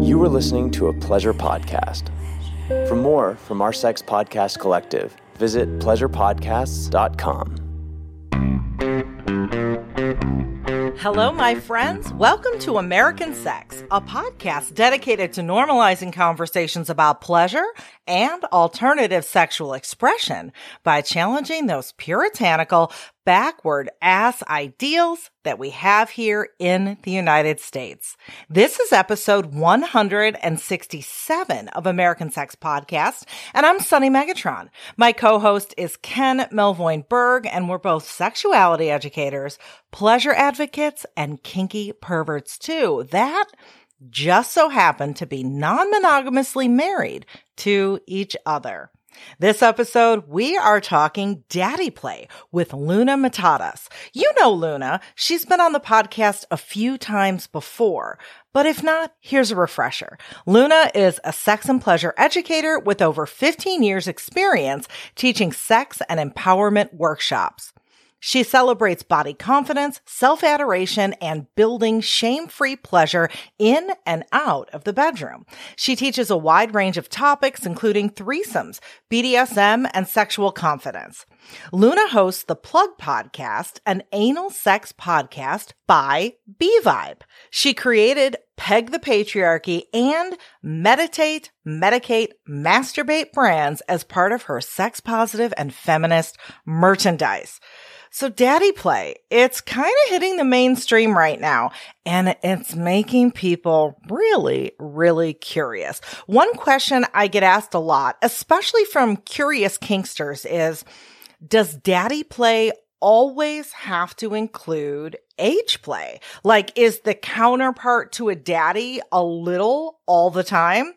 You are listening to a pleasure podcast. For more from our Sex Podcast Collective, visit pleasurepodcasts.com. Hello, my friends. Welcome to American Sex, a podcast dedicated to normalizing conversations about pleasure and alternative sexual expression by challenging those puritanical, backward ass ideals that we have here in the United States. This is episode 167 of American Sex Podcast, and I'm Sunny Megatron. My co-host is Ken Melvoin Berg, and we're both sexuality educators, pleasure advocates, and kinky perverts too. That just so happened to be non-monogamously married to each other. This episode, we are talking daddy play with Luna Matatas. You know Luna. She's been on the podcast a few times before. But if not, here's a refresher. Luna is a sex and pleasure educator with over 15 years experience teaching sex and empowerment workshops. She celebrates body confidence, self adoration, and building shame free pleasure in and out of the bedroom. She teaches a wide range of topics, including threesomes, BDSM, and sexual confidence. Luna hosts the Plug Podcast, an anal sex podcast by B Vibe. She created Peg the Patriarchy and Meditate, Medicate, Masturbate brands as part of her sex positive and feminist merchandise. So daddy play, it's kind of hitting the mainstream right now and it's making people really, really curious. One question I get asked a lot, especially from curious kinksters is, does daddy play always have to include age play? Like, is the counterpart to a daddy a little all the time?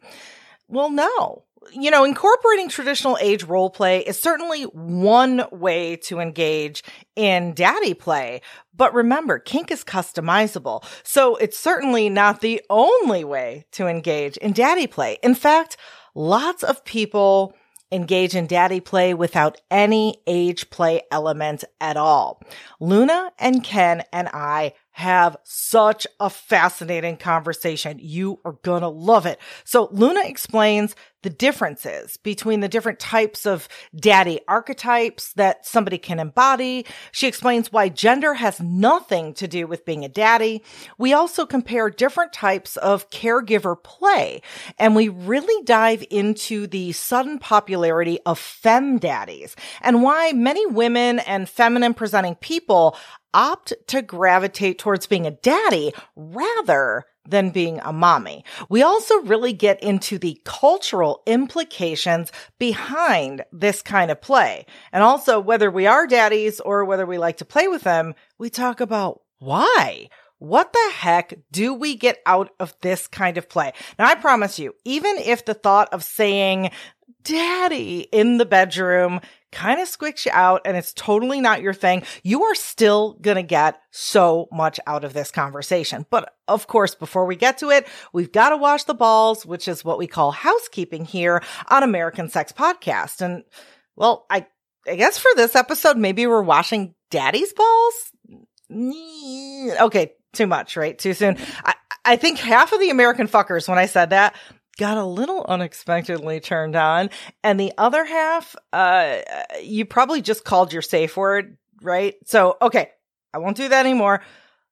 Well, no you know, incorporating traditional age role play is certainly one way to engage in daddy play. But remember, kink is customizable. So it's certainly not the only way to engage in daddy play. In fact, lots of people engage in daddy play without any age play element at all. Luna and Ken and I have such a fascinating conversation. You are going to love it. So Luna explains the differences between the different types of daddy archetypes that somebody can embody. She explains why gender has nothing to do with being a daddy. We also compare different types of caregiver play and we really dive into the sudden popularity of fem daddies and why many women and feminine presenting people opt to gravitate towards being a daddy rather than being a mommy. We also really get into the cultural implications behind this kind of play. And also whether we are daddies or whether we like to play with them, we talk about why. What the heck do we get out of this kind of play? Now, I promise you, even if the thought of saying daddy in the bedroom kind of squicks you out and it's totally not your thing, you are still going to get so much out of this conversation. But of course, before we get to it, we've got to wash the balls, which is what we call housekeeping here on American Sex Podcast. And well, I, I guess for this episode, maybe we're washing daddy's balls. Okay. Too much, right? Too soon. I, I think half of the American fuckers, when I said that, got a little unexpectedly turned on. And the other half, uh, you probably just called your safe word, right? So, okay, I won't do that anymore.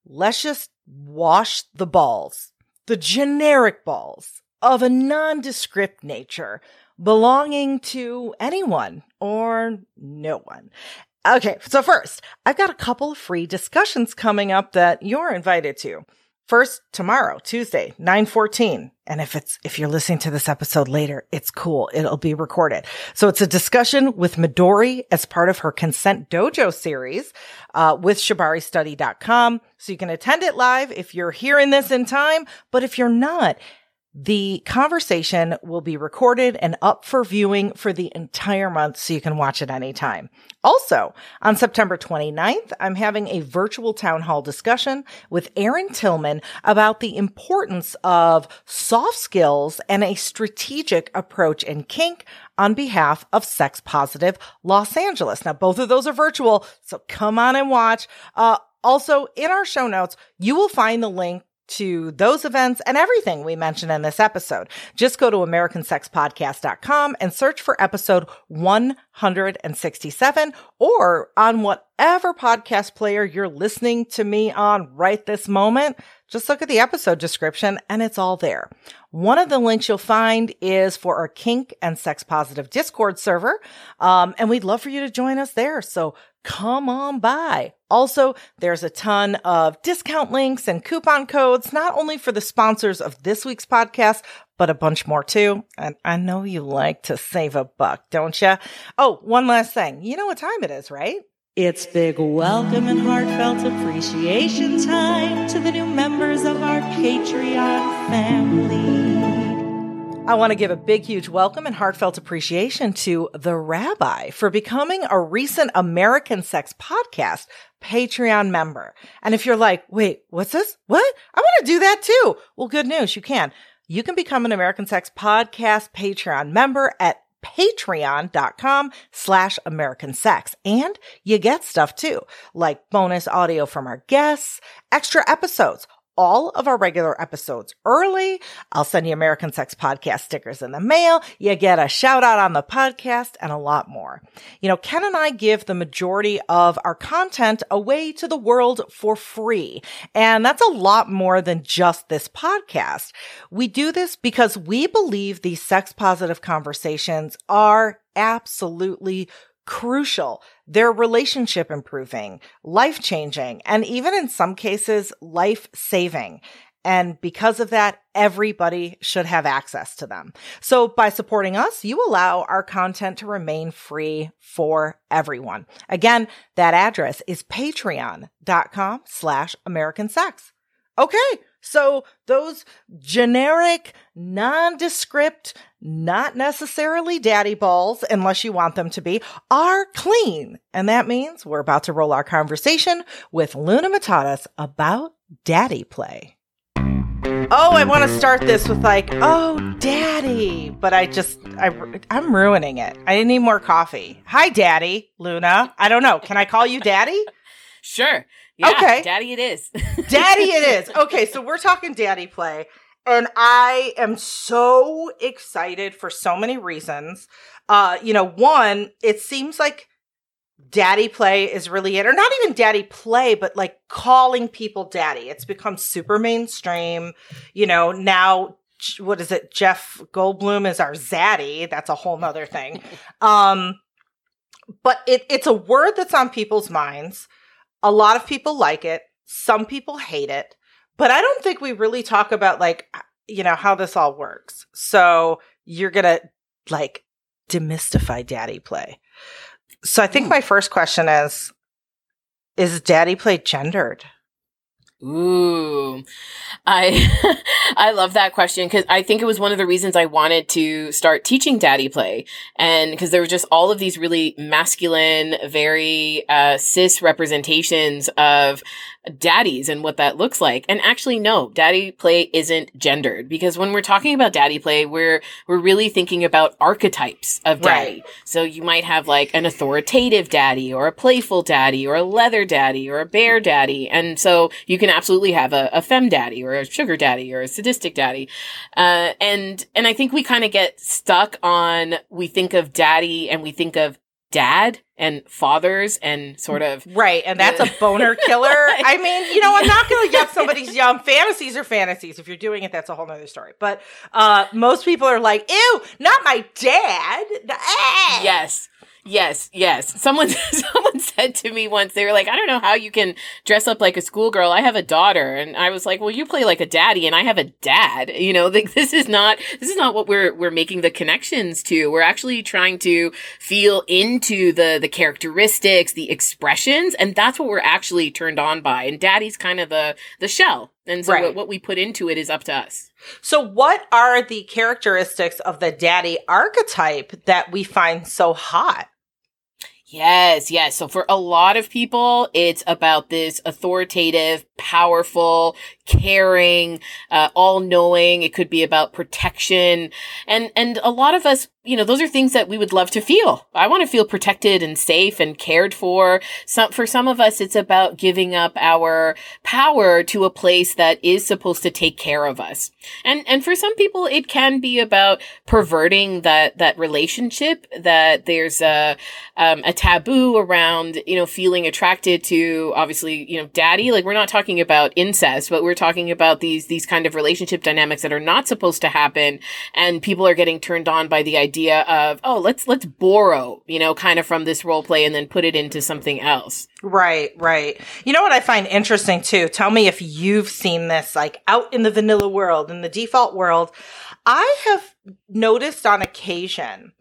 Let's just wash the balls, the generic balls of a nondescript nature belonging to anyone or no one. Okay, so first, I've got a couple of free discussions coming up that you're invited to. First, tomorrow, Tuesday, 914. And if it's, if you're listening to this episode later, it's cool. It'll be recorded. So it's a discussion with Midori as part of her Consent Dojo series, uh, with shibaristudy.com. So you can attend it live if you're hearing this in time. But if you're not, the conversation will be recorded and up for viewing for the entire month so you can watch it anytime. Also, on September 29th, I'm having a virtual town hall discussion with Erin Tillman about the importance of soft skills and a strategic approach in kink on behalf of Sex Positive Los Angeles. Now, both of those are virtual, so come on and watch. Uh, also, in our show notes, you will find the link to those events and everything we mentioned in this episode. Just go to americansexpodcast.com and search for episode 167 or on whatever podcast player you're listening to me on right this moment. Just look at the episode description and it's all there. One of the links you'll find is for our kink and sex positive Discord server. Um, and we'd love for you to join us there. So come on by. Also, there's a ton of discount links and coupon codes, not only for the sponsors of this week's podcast, but a bunch more too. And I know you like to save a buck, don't you? Oh, one last thing. You know what time it is, right? It's big welcome and heartfelt appreciation time to the new members of our Patreon family. I want to give a big, huge welcome and heartfelt appreciation to The Rabbi for becoming a recent American Sex Podcast Patreon member. And if you're like, wait, what's this? What? I want to do that too. Well, good news. You can. You can become an American Sex Podcast Patreon member at patreon.com slash American Sex. And you get stuff too, like bonus audio from our guests, extra episodes, all of our regular episodes early. I'll send you American Sex Podcast stickers in the mail. You get a shout out on the podcast and a lot more. You know, Ken and I give the majority of our content away to the world for free. And that's a lot more than just this podcast. We do this because we believe these sex positive conversations are absolutely crucial. Their relationship improving, life changing, and even in some cases, life saving. And because of that, everybody should have access to them. So by supporting us, you allow our content to remain free for everyone. Again, that address is patreon.com slash American sex. Okay. So those generic, nondescript, not necessarily daddy balls, unless you want them to be, are clean. And that means we're about to roll our conversation with Luna Matatas about daddy play. Oh, I want to start this with like, oh, daddy, but I just, I, I'm ruining it. I need more coffee. Hi, daddy, Luna. I don't know. Can I call you daddy? Sure. Yeah, okay. Daddy it is. daddy it is. Okay, so we're talking daddy play. And I am so excited for so many reasons. Uh, you know, one, it seems like daddy play is really it, or not even daddy play, but like calling people daddy. It's become super mainstream. You know, now what is it? Jeff Goldblum is our zaddy. That's a whole nother thing. Um, but it, it's a word that's on people's minds. A lot of people like it. Some people hate it. But I don't think we really talk about like, you know, how this all works. So you're going to like demystify daddy play. So I think hmm. my first question is Is daddy play gendered? Ooh, I I love that question because I think it was one of the reasons I wanted to start teaching daddy play, and because there were just all of these really masculine, very uh, cis representations of daddies and what that looks like. And actually, no, daddy play isn't gendered because when we're talking about daddy play, we're, we're really thinking about archetypes of daddy. Right. So you might have like an authoritative daddy or a playful daddy or a leather daddy or a bear daddy. And so you can absolutely have a, a fem daddy or a sugar daddy or a sadistic daddy. Uh, and, and I think we kind of get stuck on, we think of daddy and we think of dad and fathers and sort of right and that's a boner killer. I mean you know i'm not gonna get somebody's young fantasies or fantasies. If you're doing it that's a whole nother story. But uh most people are like ew not my dad. Yes Yes, yes. Someone someone said to me once they were like, "I don't know how you can dress up like a schoolgirl. I have a daughter." And I was like, "Well, you play like a daddy and I have a dad." You know, like this is not this is not what we're we're making the connections to. We're actually trying to feel into the the characteristics, the expressions, and that's what we're actually turned on by. And daddy's kind of the the shell. And so right. what, what we put into it is up to us. So what are the characteristics of the daddy archetype that we find so hot? Yes, yes. So for a lot of people, it's about this authoritative, powerful, caring, uh, all knowing. It could be about protection. And, and a lot of us, you know, those are things that we would love to feel. I want to feel protected and safe and cared for. Some, for some of us, it's about giving up our power to a place that is supposed to take care of us. And, and for some people, it can be about perverting that, that relationship that there's a, um, a taboo around, you know, feeling attracted to obviously, you know, daddy. Like we're not talking about incest, but we're talking about these, these kind of relationship dynamics that are not supposed to happen. And people are getting turned on by the idea idea of, oh, let's, let's borrow, you know, kind of from this role play and then put it into something else. Right, right. You know what I find interesting too? Tell me if you've seen this like out in the vanilla world, in the default world. I have noticed on occasion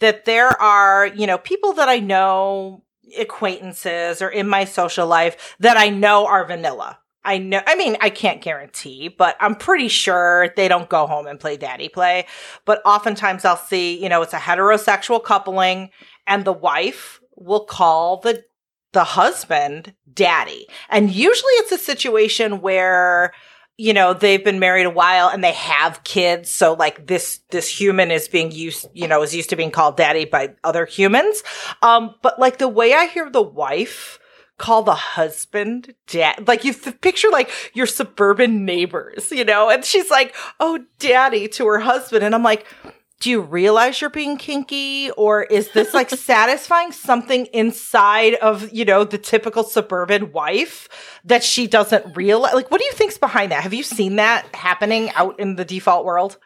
that there are, you know, people that I know, acquaintances or in my social life that I know are vanilla I know, I mean, I can't guarantee, but I'm pretty sure they don't go home and play daddy play. But oftentimes I'll see, you know, it's a heterosexual coupling and the wife will call the, the husband daddy. And usually it's a situation where, you know, they've been married a while and they have kids. So like this, this human is being used, you know, is used to being called daddy by other humans. Um, but like the way I hear the wife, call the husband dad. Like you picture like your suburban neighbors, you know, and she's like, oh, daddy to her husband. And I'm like, do you realize you're being kinky or is this like satisfying something inside of, you know, the typical suburban wife that she doesn't realize? Like, what do you think's behind that? Have you seen that happening out in the default world?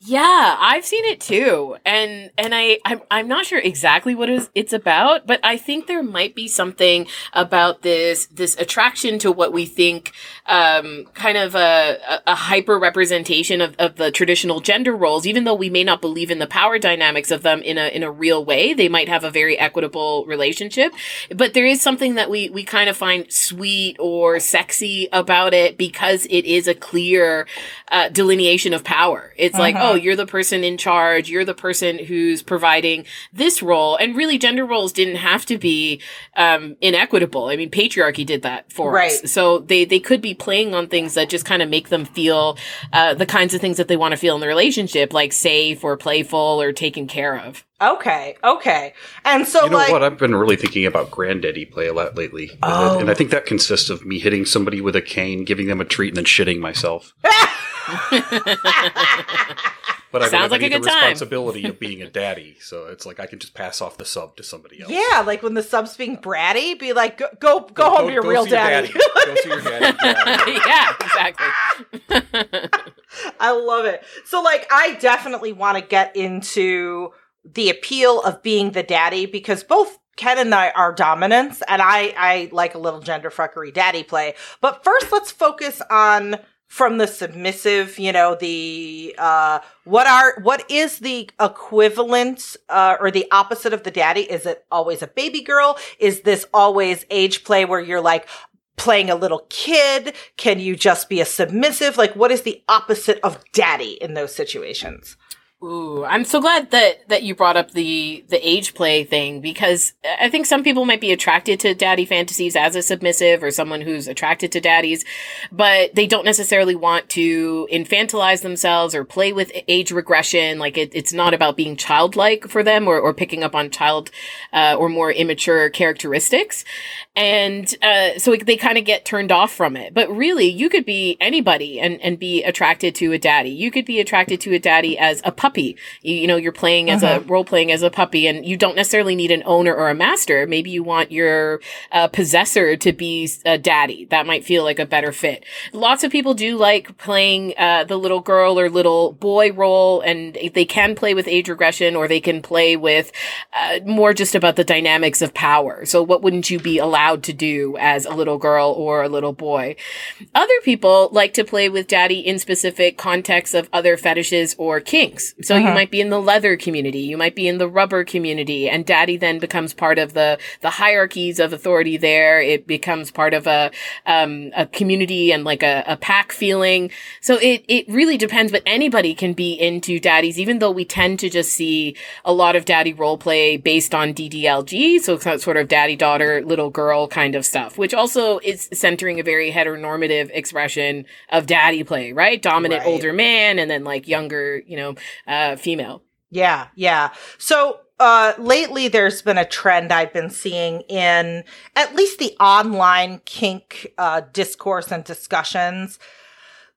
Yeah, I've seen it too. And and I I'm, I'm not sure exactly what it's about, but I think there might be something about this this attraction to what we think um kind of a a hyper representation of, of the traditional gender roles even though we may not believe in the power dynamics of them in a in a real way. They might have a very equitable relationship, but there is something that we we kind of find sweet or sexy about it because it is a clear uh, delineation of power. It's uh-huh. like, oh, you're the person in charge. You're the person who's providing this role. And really, gender roles didn't have to be um, inequitable. I mean, patriarchy did that for right. us. So they they could be playing on things that just kind of make them feel uh, the kinds of things that they want to feel in the relationship, like safe or playful or taken care of. Okay, okay. And so, you know like, what? I've been really thinking about granddaddy play a lot lately, oh. and I think that consists of me hitting somebody with a cane, giving them a treat, and then shitting myself. but I Sounds like a good the responsibility of being a daddy, so it's like I can just pass off the sub to somebody else. Yeah, like when the sub's being bratty, be like, go go, go, go home to your real daddy. daddy. go see your daddy. Yeah, exactly. I love it. So, like, I definitely want to get into the appeal of being the daddy because both Ken and I are dominants, and I I like a little gender fuckery daddy play. But first, let's focus on from the submissive you know the uh what are what is the equivalent uh or the opposite of the daddy? Is it always a baby girl? Is this always age play where you're like playing a little kid? Can you just be a submissive? Like what is the opposite of daddy in those situations Ooh, I'm so glad that that you brought up the the age play thing because I think some people might be attracted to daddy fantasies as a submissive or someone who's attracted to daddies, but they don't necessarily want to infantilize themselves or play with age regression. Like it, it's not about being childlike for them or, or picking up on child uh, or more immature characteristics, and uh, so they kind of get turned off from it. But really, you could be anybody and and be attracted to a daddy. You could be attracted to a daddy as a. You, you know, you're playing as uh-huh. a role playing as a puppy, and you don't necessarily need an owner or a master. Maybe you want your uh, possessor to be a daddy. That might feel like a better fit. Lots of people do like playing uh, the little girl or little boy role, and they can play with age regression, or they can play with uh, more just about the dynamics of power. So, what wouldn't you be allowed to do as a little girl or a little boy? Other people like to play with daddy in specific contexts of other fetishes or kinks. So uh-huh. you might be in the leather community, you might be in the rubber community, and daddy then becomes part of the the hierarchies of authority there. It becomes part of a um, a community and like a, a pack feeling. So it it really depends, but anybody can be into daddies, even though we tend to just see a lot of daddy role play based on DDLG, so it's not sort of daddy daughter little girl kind of stuff, which also is centering a very heteronormative expression of daddy play, right? Dominant right. older man and then like younger, you know, uh, female. Yeah, yeah. So uh, lately there's been a trend I've been seeing in at least the online kink uh, discourse and discussions.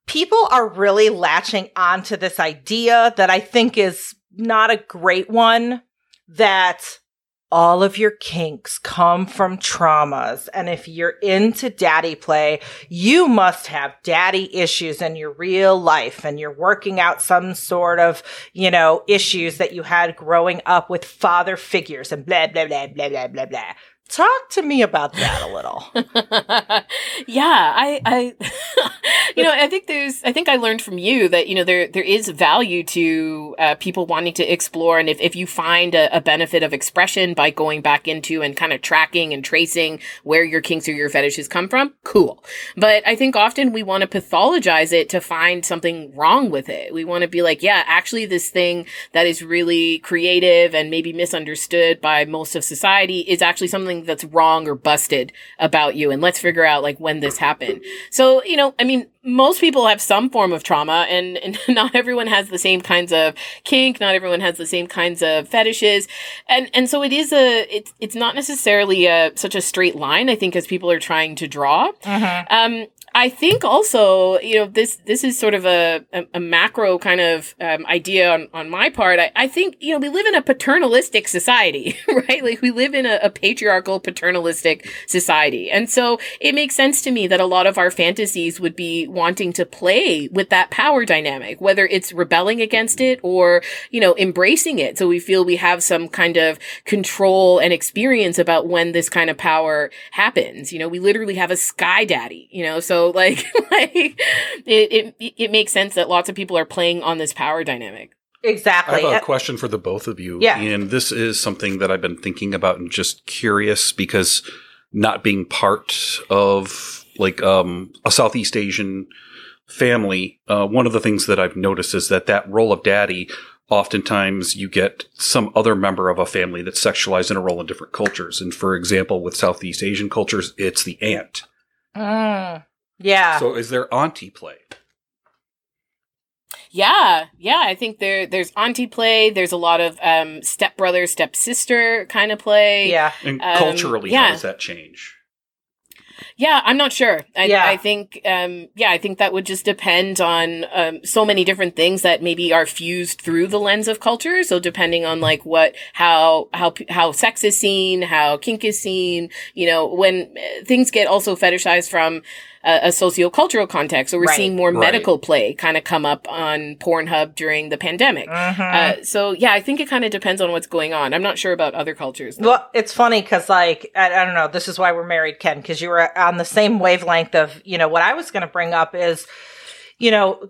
People are really latching onto this idea that I think is not a great one that all of your kinks come from traumas. And if you're into daddy play, you must have daddy issues in your real life and you're working out some sort of, you know, issues that you had growing up with father figures and blah, blah, blah, blah, blah, blah, blah. Talk to me about that a little. yeah, I, I, you know, I think there's, I think I learned from you that, you know, there, there is value to uh, people wanting to explore. And if, if you find a, a, benefit of expression by going back into and kind of tracking and tracing where your kinks or your fetishes come from, cool. But I think often we want to pathologize it to find something wrong with it. We want to be like, yeah, actually this thing that is really creative and maybe misunderstood by most of society is actually something that's wrong or busted about you and let's figure out like when this happened. So, you know, I mean, most people have some form of trauma and, and not everyone has the same kinds of kink, not everyone has the same kinds of fetishes. And and so it is a it's it's not necessarily a such a straight line, I think, as people are trying to draw. Mm-hmm. Um I think also, you know, this this is sort of a a, a macro kind of um, idea on, on my part. I, I think you know we live in a paternalistic society, right? Like we live in a, a patriarchal paternalistic society, and so it makes sense to me that a lot of our fantasies would be wanting to play with that power dynamic, whether it's rebelling against it or you know embracing it. So we feel we have some kind of control and experience about when this kind of power happens. You know, we literally have a sky daddy. You know, so like like it, it it makes sense that lots of people are playing on this power dynamic. Exactly. I have a question for the both of you. Yeah. And this is something that I've been thinking about and just curious because not being part of like um, a Southeast Asian family, uh, one of the things that I've noticed is that that role of daddy, oftentimes you get some other member of a family that's sexualized in a role in different cultures. And for example, with Southeast Asian cultures, it's the aunt. Mm. Yeah. So is there auntie play? Yeah, yeah. I think there there's auntie play. There's a lot of um, stepbrother, stepsister kind of play. Yeah. And um, culturally, yeah. how does that change? Yeah, I'm not sure. I, yeah. I think, um, yeah, I think that would just depend on um, so many different things that maybe are fused through the lens of culture. So depending on like what, how, how, how sex is seen, how kink is seen, you know, when uh, things get also fetishized from a, a sociocultural context. So we're right. seeing more right. medical play kind of come up on Pornhub during the pandemic. Mm-hmm. Uh, so yeah, I think it kind of depends on what's going on. I'm not sure about other cultures. Though. Well, it's funny because like, I, I don't know, this is why we're married, Ken, because you were on the same wavelength of, you know, what I was going to bring up is, you know,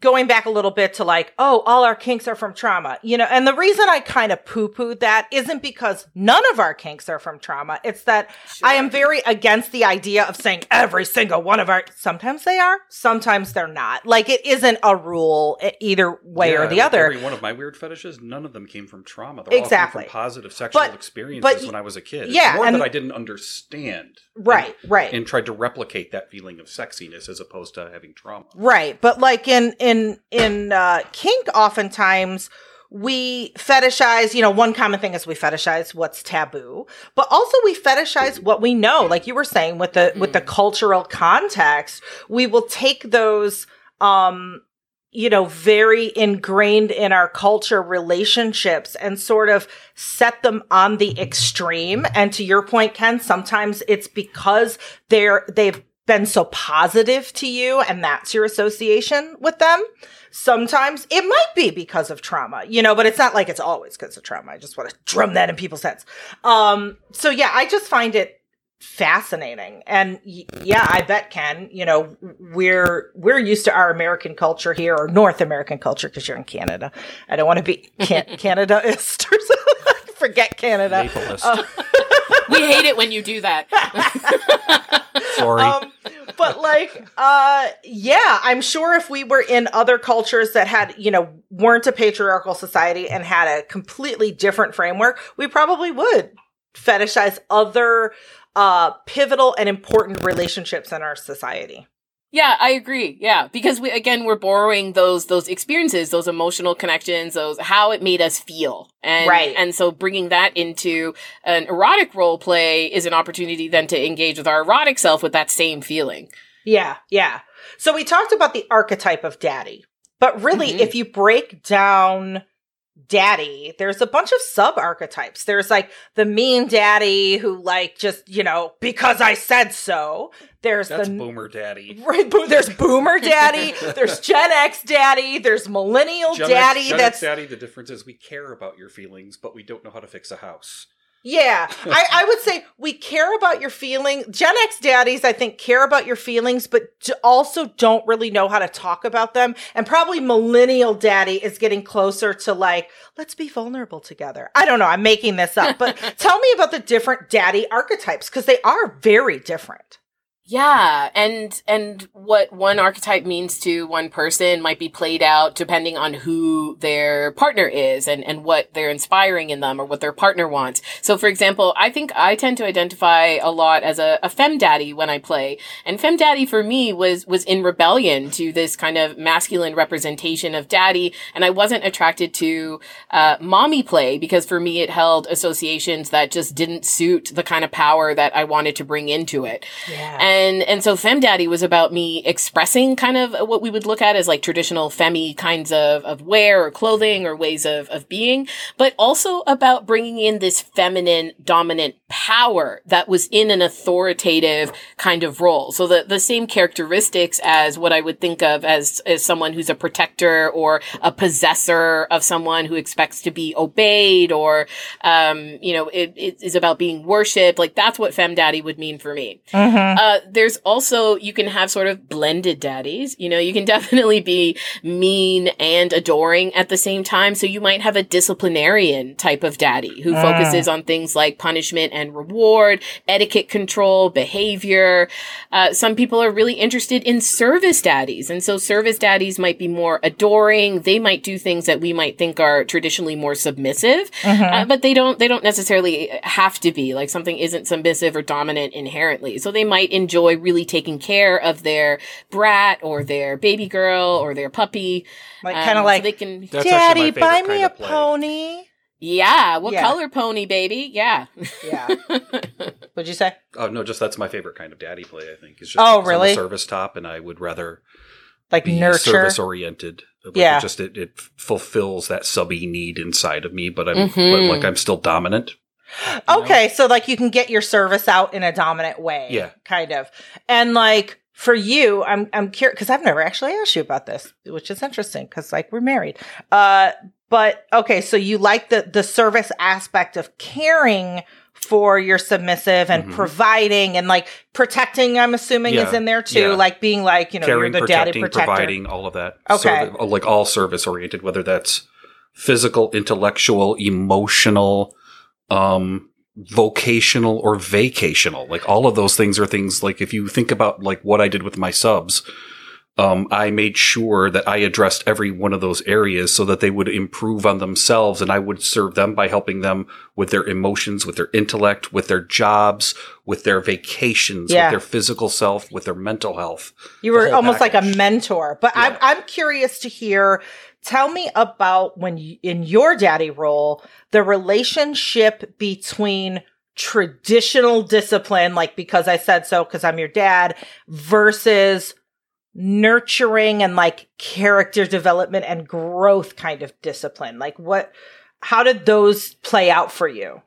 going back a little bit to like, oh, all our kinks are from trauma, you know, and the reason I kind of poo pooed that isn't because none of our kinks are from trauma. It's that sure. I am very against the idea of saying every single one of our, sometimes they are, sometimes they're not. Like it isn't a rule either way yeah, or the other. Every one of my weird fetishes, none of them came from trauma. They're exactly. from positive sexual but, experiences but, when I was a kid. It's yeah. more and, that I didn't understand. Right, and, right. And tried to replicate that feeling of sexiness as opposed to having trauma. Right. But like in, in, in uh, kink, oftentimes we fetishize, you know, one common thing is we fetishize what's taboo, but also we fetishize what we know. Like you were saying with the, mm. with the mm-hmm. cultural context, we will take those, um, you know, very ingrained in our culture relationships and sort of set them on the extreme. And to your point, Ken, sometimes it's because they're, they've been so positive to you and that's your association with them. Sometimes it might be because of trauma, you know, but it's not like it's always because of trauma. I just want to drum that in people's heads. Um, so yeah, I just find it fascinating. And y- yeah, I bet Ken, you know, we're we're used to our American culture here or North American culture because you're in Canada. I don't want to be can- Canadaist or something. Forget Canada. Uh, we hate it when you do that. Sorry. um, but like uh yeah i'm sure if we were in other cultures that had you know weren't a patriarchal society and had a completely different framework we probably would fetishize other uh pivotal and important relationships in our society Yeah, I agree. Yeah, because we again we're borrowing those those experiences, those emotional connections, those how it made us feel, and Right. and so bringing that into an erotic role play is an opportunity then to engage with our erotic self with that same feeling. yeah yeah so we talked about the archetype of daddy but really Mhm. if you break down daddy there's a bunch of sub archetypes there's like the mean daddy who like just you know because i said so there's That's the boomer daddy. Right, bo- there's boomer daddy, there's Gen X daddy, there's millennial Gen X- daddy. Gen X that's daddy. The difference is we care about your feelings, but we don't know how to fix a house. Yeah. I, I would say we care about your feelings. Gen X daddies, I think, care about your feelings, but d- also don't really know how to talk about them. And probably millennial daddy is getting closer to like, let's be vulnerable together. I don't know. I'm making this up, but tell me about the different daddy archetypes because they are very different. Yeah, and and what one archetype means to one person might be played out depending on who their partner is and and what they're inspiring in them or what their partner wants. So, for example, I think I tend to identify a lot as a, a femme daddy when I play, and fem daddy for me was was in rebellion to this kind of masculine representation of daddy, and I wasn't attracted to uh, mommy play because for me it held associations that just didn't suit the kind of power that I wanted to bring into it. Yeah. And and so fem daddy was about me expressing kind of what we would look at as like traditional femmy kinds of, of wear or clothing or ways of, of being, but also about bringing in this feminine dominant power that was in an authoritative kind of role. So the, the same characteristics as what I would think of as, as someone who's a protector or a possessor of someone who expects to be obeyed or, um, you know, it, it is about being worshipped. Like that's what fem daddy would mean for me. Mhm. Uh, there's also, you can have sort of blended daddies. You know, you can definitely be mean and adoring at the same time. So you might have a disciplinarian type of daddy who Ah. focuses on things like punishment and reward, etiquette control, behavior. Uh, some people are really interested in service daddies. And so service daddies might be more adoring. They might do things that we might think are traditionally more submissive. Mhm. Uh, but they don't they don't necessarily have to be like something isn't submissive or dominant inherently so they might enjoy really taking care of their brat or their baby girl or their puppy like Um, kind of so like, they can Daddy, buy me a play. pony. Yeah what Yeah. color pony baby yeah Yeah. What'd you say? Oh no, just that's my favorite kind of daddy play. I think is just Oh, because I'm a really? service top, and I would rather Like be nurture. service oriented. Yeah. it just it, it fulfills that subby need inside of me, but I'm but Mhm. like I'm still dominant. you know? Okay, so like you can get your service out in a dominant way. Yeah. Kind of. And like for you, I'm I'm curious because I've never actually asked you about this, which is interesting because like we're married. Uh but okay, so you like the the service aspect of caring for your submissive and Mhm. providing and like protecting, I'm assuming is in there too. yeah. Like being like, you know, Caring, you're the daddy protector. providing, all of that. Okay. Serv- like all service oriented, whether that's physical, intellectual, emotional, um, vocational, or vacational. Like all of those things are things like if you think about like what I did with my subs, um, I made sure that I addressed every one of those areas so that they would improve on themselves and I would serve them by helping them with their emotions, with their intellect, with their jobs, with their vacations, Yeah. with their physical self, with their mental health. You were almost like a mentor. But I'm I'm curious to hear. Tell me about when you, in your daddy role, the relationship between traditional discipline, like because I said so, because I'm your dad, versus nurturing and like character development and growth kind of discipline. Like what? How did those play out for you?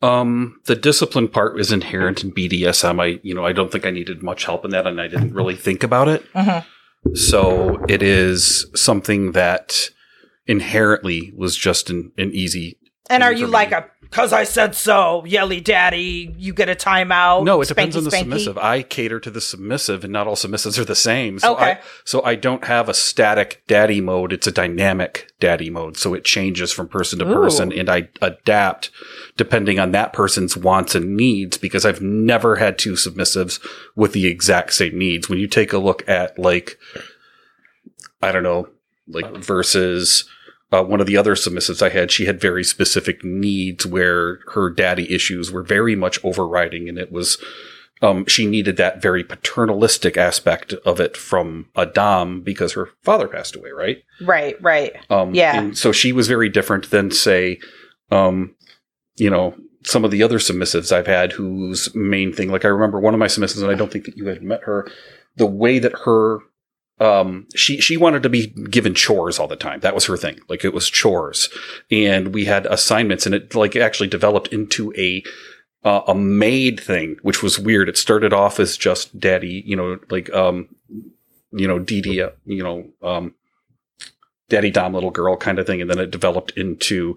Um, the discipline part is inherent in BDSM. I, you know, I don't think I needed much help in that, and I didn't really think about it. Mhm. So it is something that inherently was just an, an easy. And are you for like me. a because I said so, yelly daddy, you get a timeout. No, it depends on the spanky. submissive. I cater to the submissive, and not all submissives are the same. So Okay. I, so I don't have a static daddy mode. It's a dynamic daddy mode. So it changes from person to person, and I adapt depending on that person's wants and needs. Because I've never had two submissives with the exact same needs. When you take a look at like, I don't know, like versus. Uh, one of the other submissives I had, she had very specific needs where her daddy issues were very much overriding, and it was um, she needed that very paternalistic aspect of it from a dom because her father passed away, right? Right, right. Um, Yeah. So she was very different than, say, um, you know, some of the other submissives I've had whose main thing, like I remember one of my submissives, and I don't think that you had met her, the way that her, um, she, she wanted to be given chores all the time. That was her thing. Like it was chores. And we had assignments and it like actually developed into a, uh, a maid thing, which was weird. It started off as just daddy, you know, like, um, you know, uh, you know, um, daddy dom little girl kind of thing. And then it developed into,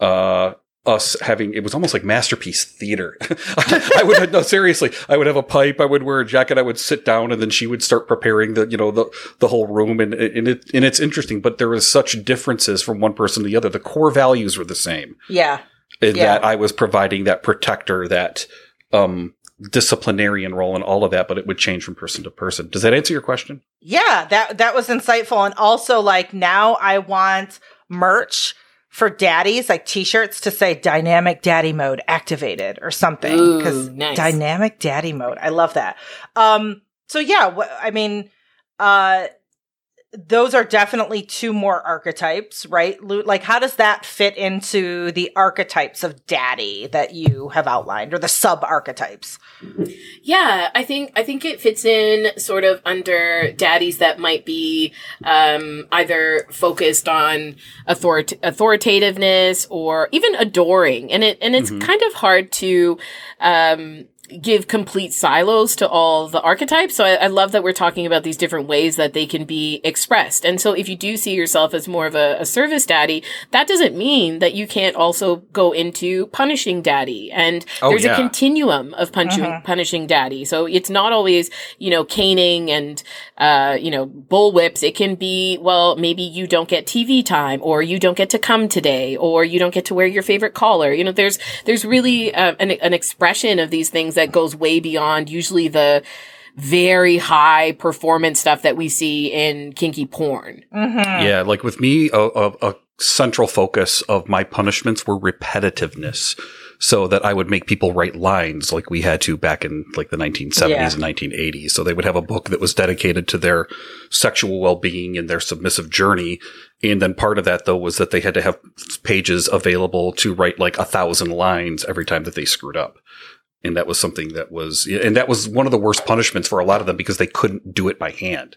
uh, us having, it was almost like masterpiece theater. I would, no, seriously, I would have a pipe, I would wear a jacket, I would sit down and then she would start preparing the, you know, the, the whole room. And, and it, and it's interesting, but there was such differences from one person to the other. The core values were the same Yeah. in Yeah. that I was providing that protector, that, um, disciplinarian role and all of that, but it would change from person to person. Does that answer your question? Yeah, that that was insightful. And also like now I want merch for daddies, like t-shirts to say dynamic daddy mode activated or something. Ooh, Because nice. dynamic daddy mode. I love that. Um, so yeah, wh- I mean, uh those are definitely two more archetypes, right? Like, how does that fit into the archetypes of daddy that you have outlined, or the sub archetypes? Yeah, I think I think it fits in sort of under daddies that might be um, either focused on authorita- authoritativeness or even adoring, and it and it's Mhm. kind of hard to um, give complete silos to all the archetypes. So I, I love that we're talking about these different ways that they can be expressed. And so if you do see yourself as more of a, a service daddy, that doesn't mean that you can't also go into punishing daddy. And Oh, there's yeah. a continuum of punching, Mhm. punishing daddy. So it's not always, you know, caning and, uh, you know, bull whips. It can be, well, maybe you don't get TV time or you don't get to come today or you don't get to wear your favorite collar. You know, there's, there's really uh, an, an expression of these things that goes way beyond usually the very high performance stuff that we see in kinky porn. Mm-hmm. Yeah, like with me, a, a, a central focus of my punishments were repetitiveness. So that I would make people write lines like we had to back in like the 1970s Yeah. and 1980s. So they would have a book that was dedicated to their sexual well-being and their submissive journey. And then part of that though was that they had to have pages available to write like a thousand lines every time that they screwed up. And that was something that was, and that was one of the worst punishments for a lot of them because they couldn't do it by hand.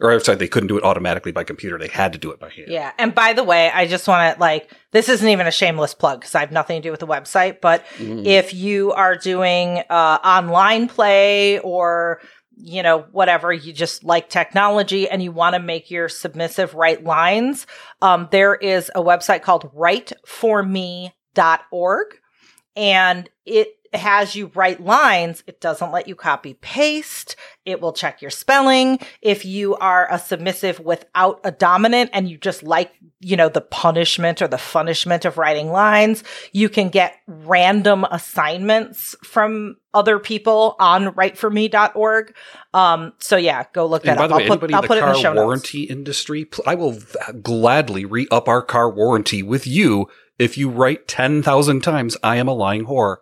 Or I'm sorry, they couldn't do it automatically by computer. They had to do it by hand. Yeah. And by the way, I just want to like, this isn't even a shameless plug because I have nothing to do with the website. But Mm. if you are doing uh, online play or, you know, whatever, you just like technology and you want to make your submissive write lines, um, there is a website called writeforme.org and it has you write lines. It doesn't let you copy paste. It will check your spelling. If you are a submissive without a dominant and you just like, you know, the punishment or the punishment of writing lines, you can get random assignments from other people on writeforme.org. Um, so yeah, go look And that by up. the way, I'll put, I'll in the put it in the show notes. warranty industry, pl- I will v- gladly re up our car warranty with you if you write 10,000 times, I am a lying whore.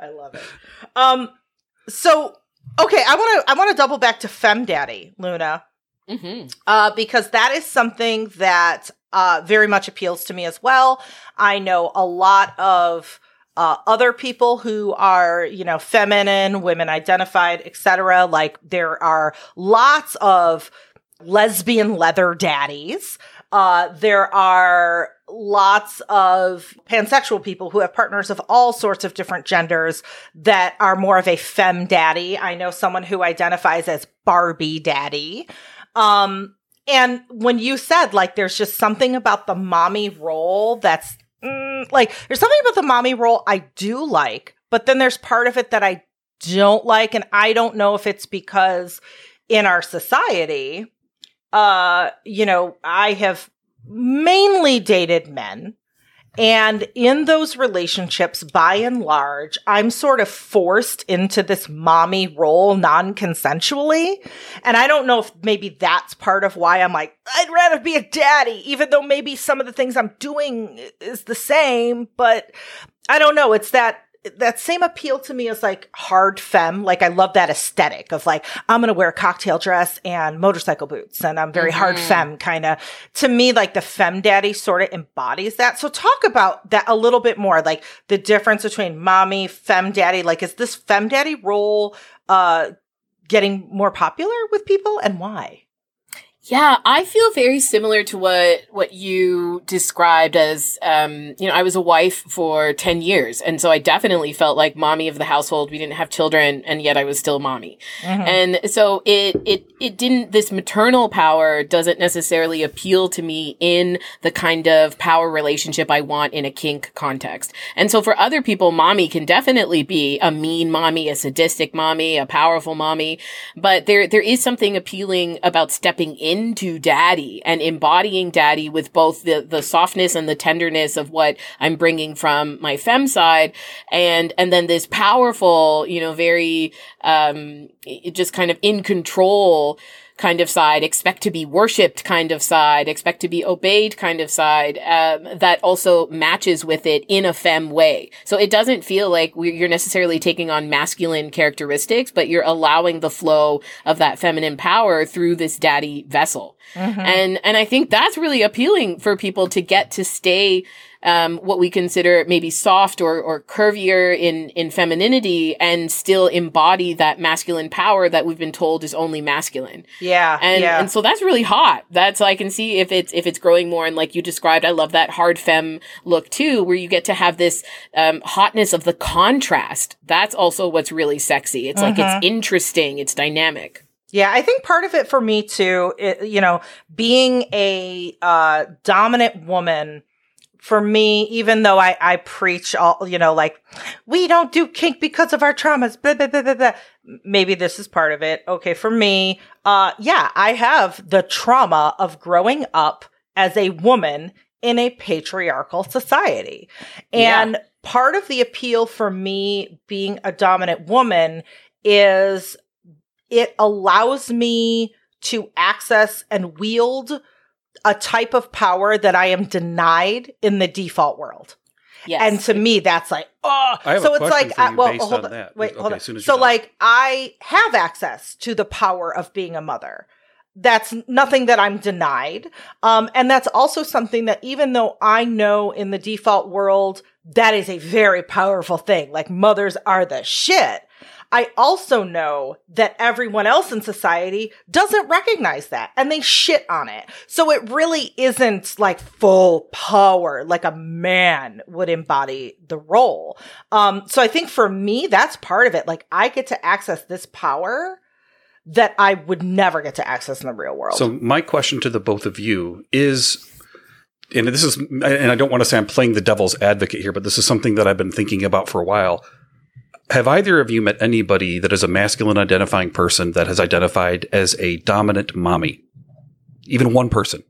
I love it. I love it. Um, so okay, I want to I want to double back to Fem Daddy, Luna, Mm-hmm. uh, because that is something that uh very much appeals to me as well. I know a lot of uh, other people who are, you know, feminine, women identified, etc. Like there are lots of lesbian leather daddies. Uh, there are lots of pansexual people who have partners of all sorts of different genders that are more of a fem daddy. I know someone who identifies as Barbie daddy. Um, and when you said like there's just something about the mommy role that's mm, like there's something about the mommy role I do like, but then there's part of it that I don't like and I don't know if it's because in our society uh you know, I have mainly dated men and in those relationships, by and large, I'm sort of forced into this mommy role non consensually. And I don't know if maybe that's part of why I'm like, I'd rather be a daddy, even though maybe some of the things I'm doing is the same. But I don't know. It's that that same appeal to me as like hard femme. Like I love that aesthetic of like, I'm going to wear a cocktail dress and motorcycle boots and I'm very mm-hmm. hard femme kind of to me, like the femme daddy sort of embodies that. So talk about that a little bit more, like the difference between mommy, femme daddy. Like is this femme daddy role, uh, getting more popular with people and why? Yeah, I feel very similar to what what you described as um, you know, I was a wife for 10 years and so I definitely felt like mommy of the household. We didn't have children and yet I was still mommy. Mm-hmm. And so it it it didn't this maternal power doesn't necessarily appeal to me in the kind of power relationship I want in a kink context. And so for other people mommy can definitely be a mean mommy, a sadistic mommy, a powerful mommy, but there there is something appealing about stepping in into daddy and embodying daddy with both the, the softness and the tenderness of what I'm bringing from my fem side. And, and then this powerful, you know, very, um, just kind of in control, kind of side, expect to be worshipped kind of side, expect to be obeyed kind of side, um, that also matches with it in a fem way. So it doesn't feel like you're necessarily taking on masculine characteristics, but you're allowing the flow of that feminine power through this daddy vessel. Mm-hmm. And, and I think that's really appealing for people to get to stay um, what we consider maybe soft or, or curvier in, in femininity and still embody that masculine power that we've been told is only masculine. Yeah. And, yeah. and so that's really hot. That's, I can see if it's, if it's growing more. And like you described, I love that hard fem look too, where you get to have this, um, hotness of the contrast. That's also what's really sexy. It's mm-hmm. like, it's mm-hmm. interesting. It's dynamic. Yeah, I think part of it for me too, it, you know, being a uh, dominant woman for me, even though I, I preach all, you know, like, we don't do kink because of our traumas, blah, blah, blah, blah, blah. Maybe this is part of it. Okay. For me, uh, yeah, I have the trauma of growing up as a woman in a patriarchal society. And yeah. part of the appeal for me being a dominant woman is it allows me to access and wield a type of power that I am denied in the default world. Yes. And to me, that's like, oh, so it's like, I, well, hold on, that. wait, okay, hold on. So, like, I have access to the power of being a mother. That's nothing that I'm denied. Um, and that's also something that even though I know in the default world, that is a very powerful thing. Like, mothers are the shit. I also know that everyone else in society doesn't recognize that and they shit on it. So it really isn't like full power like a man would embody the role. Um, so I think for me, that's part of it. Like I get to access this power that I would never get to access in the real world. So my question to the both of you is and this is and I don't want to say I'm playing the devil's advocate here, but this is something that I've been thinking about for a while. Have either of you met anybody that is a masculine identifying person that has identified as a dominant mommy? Even one person.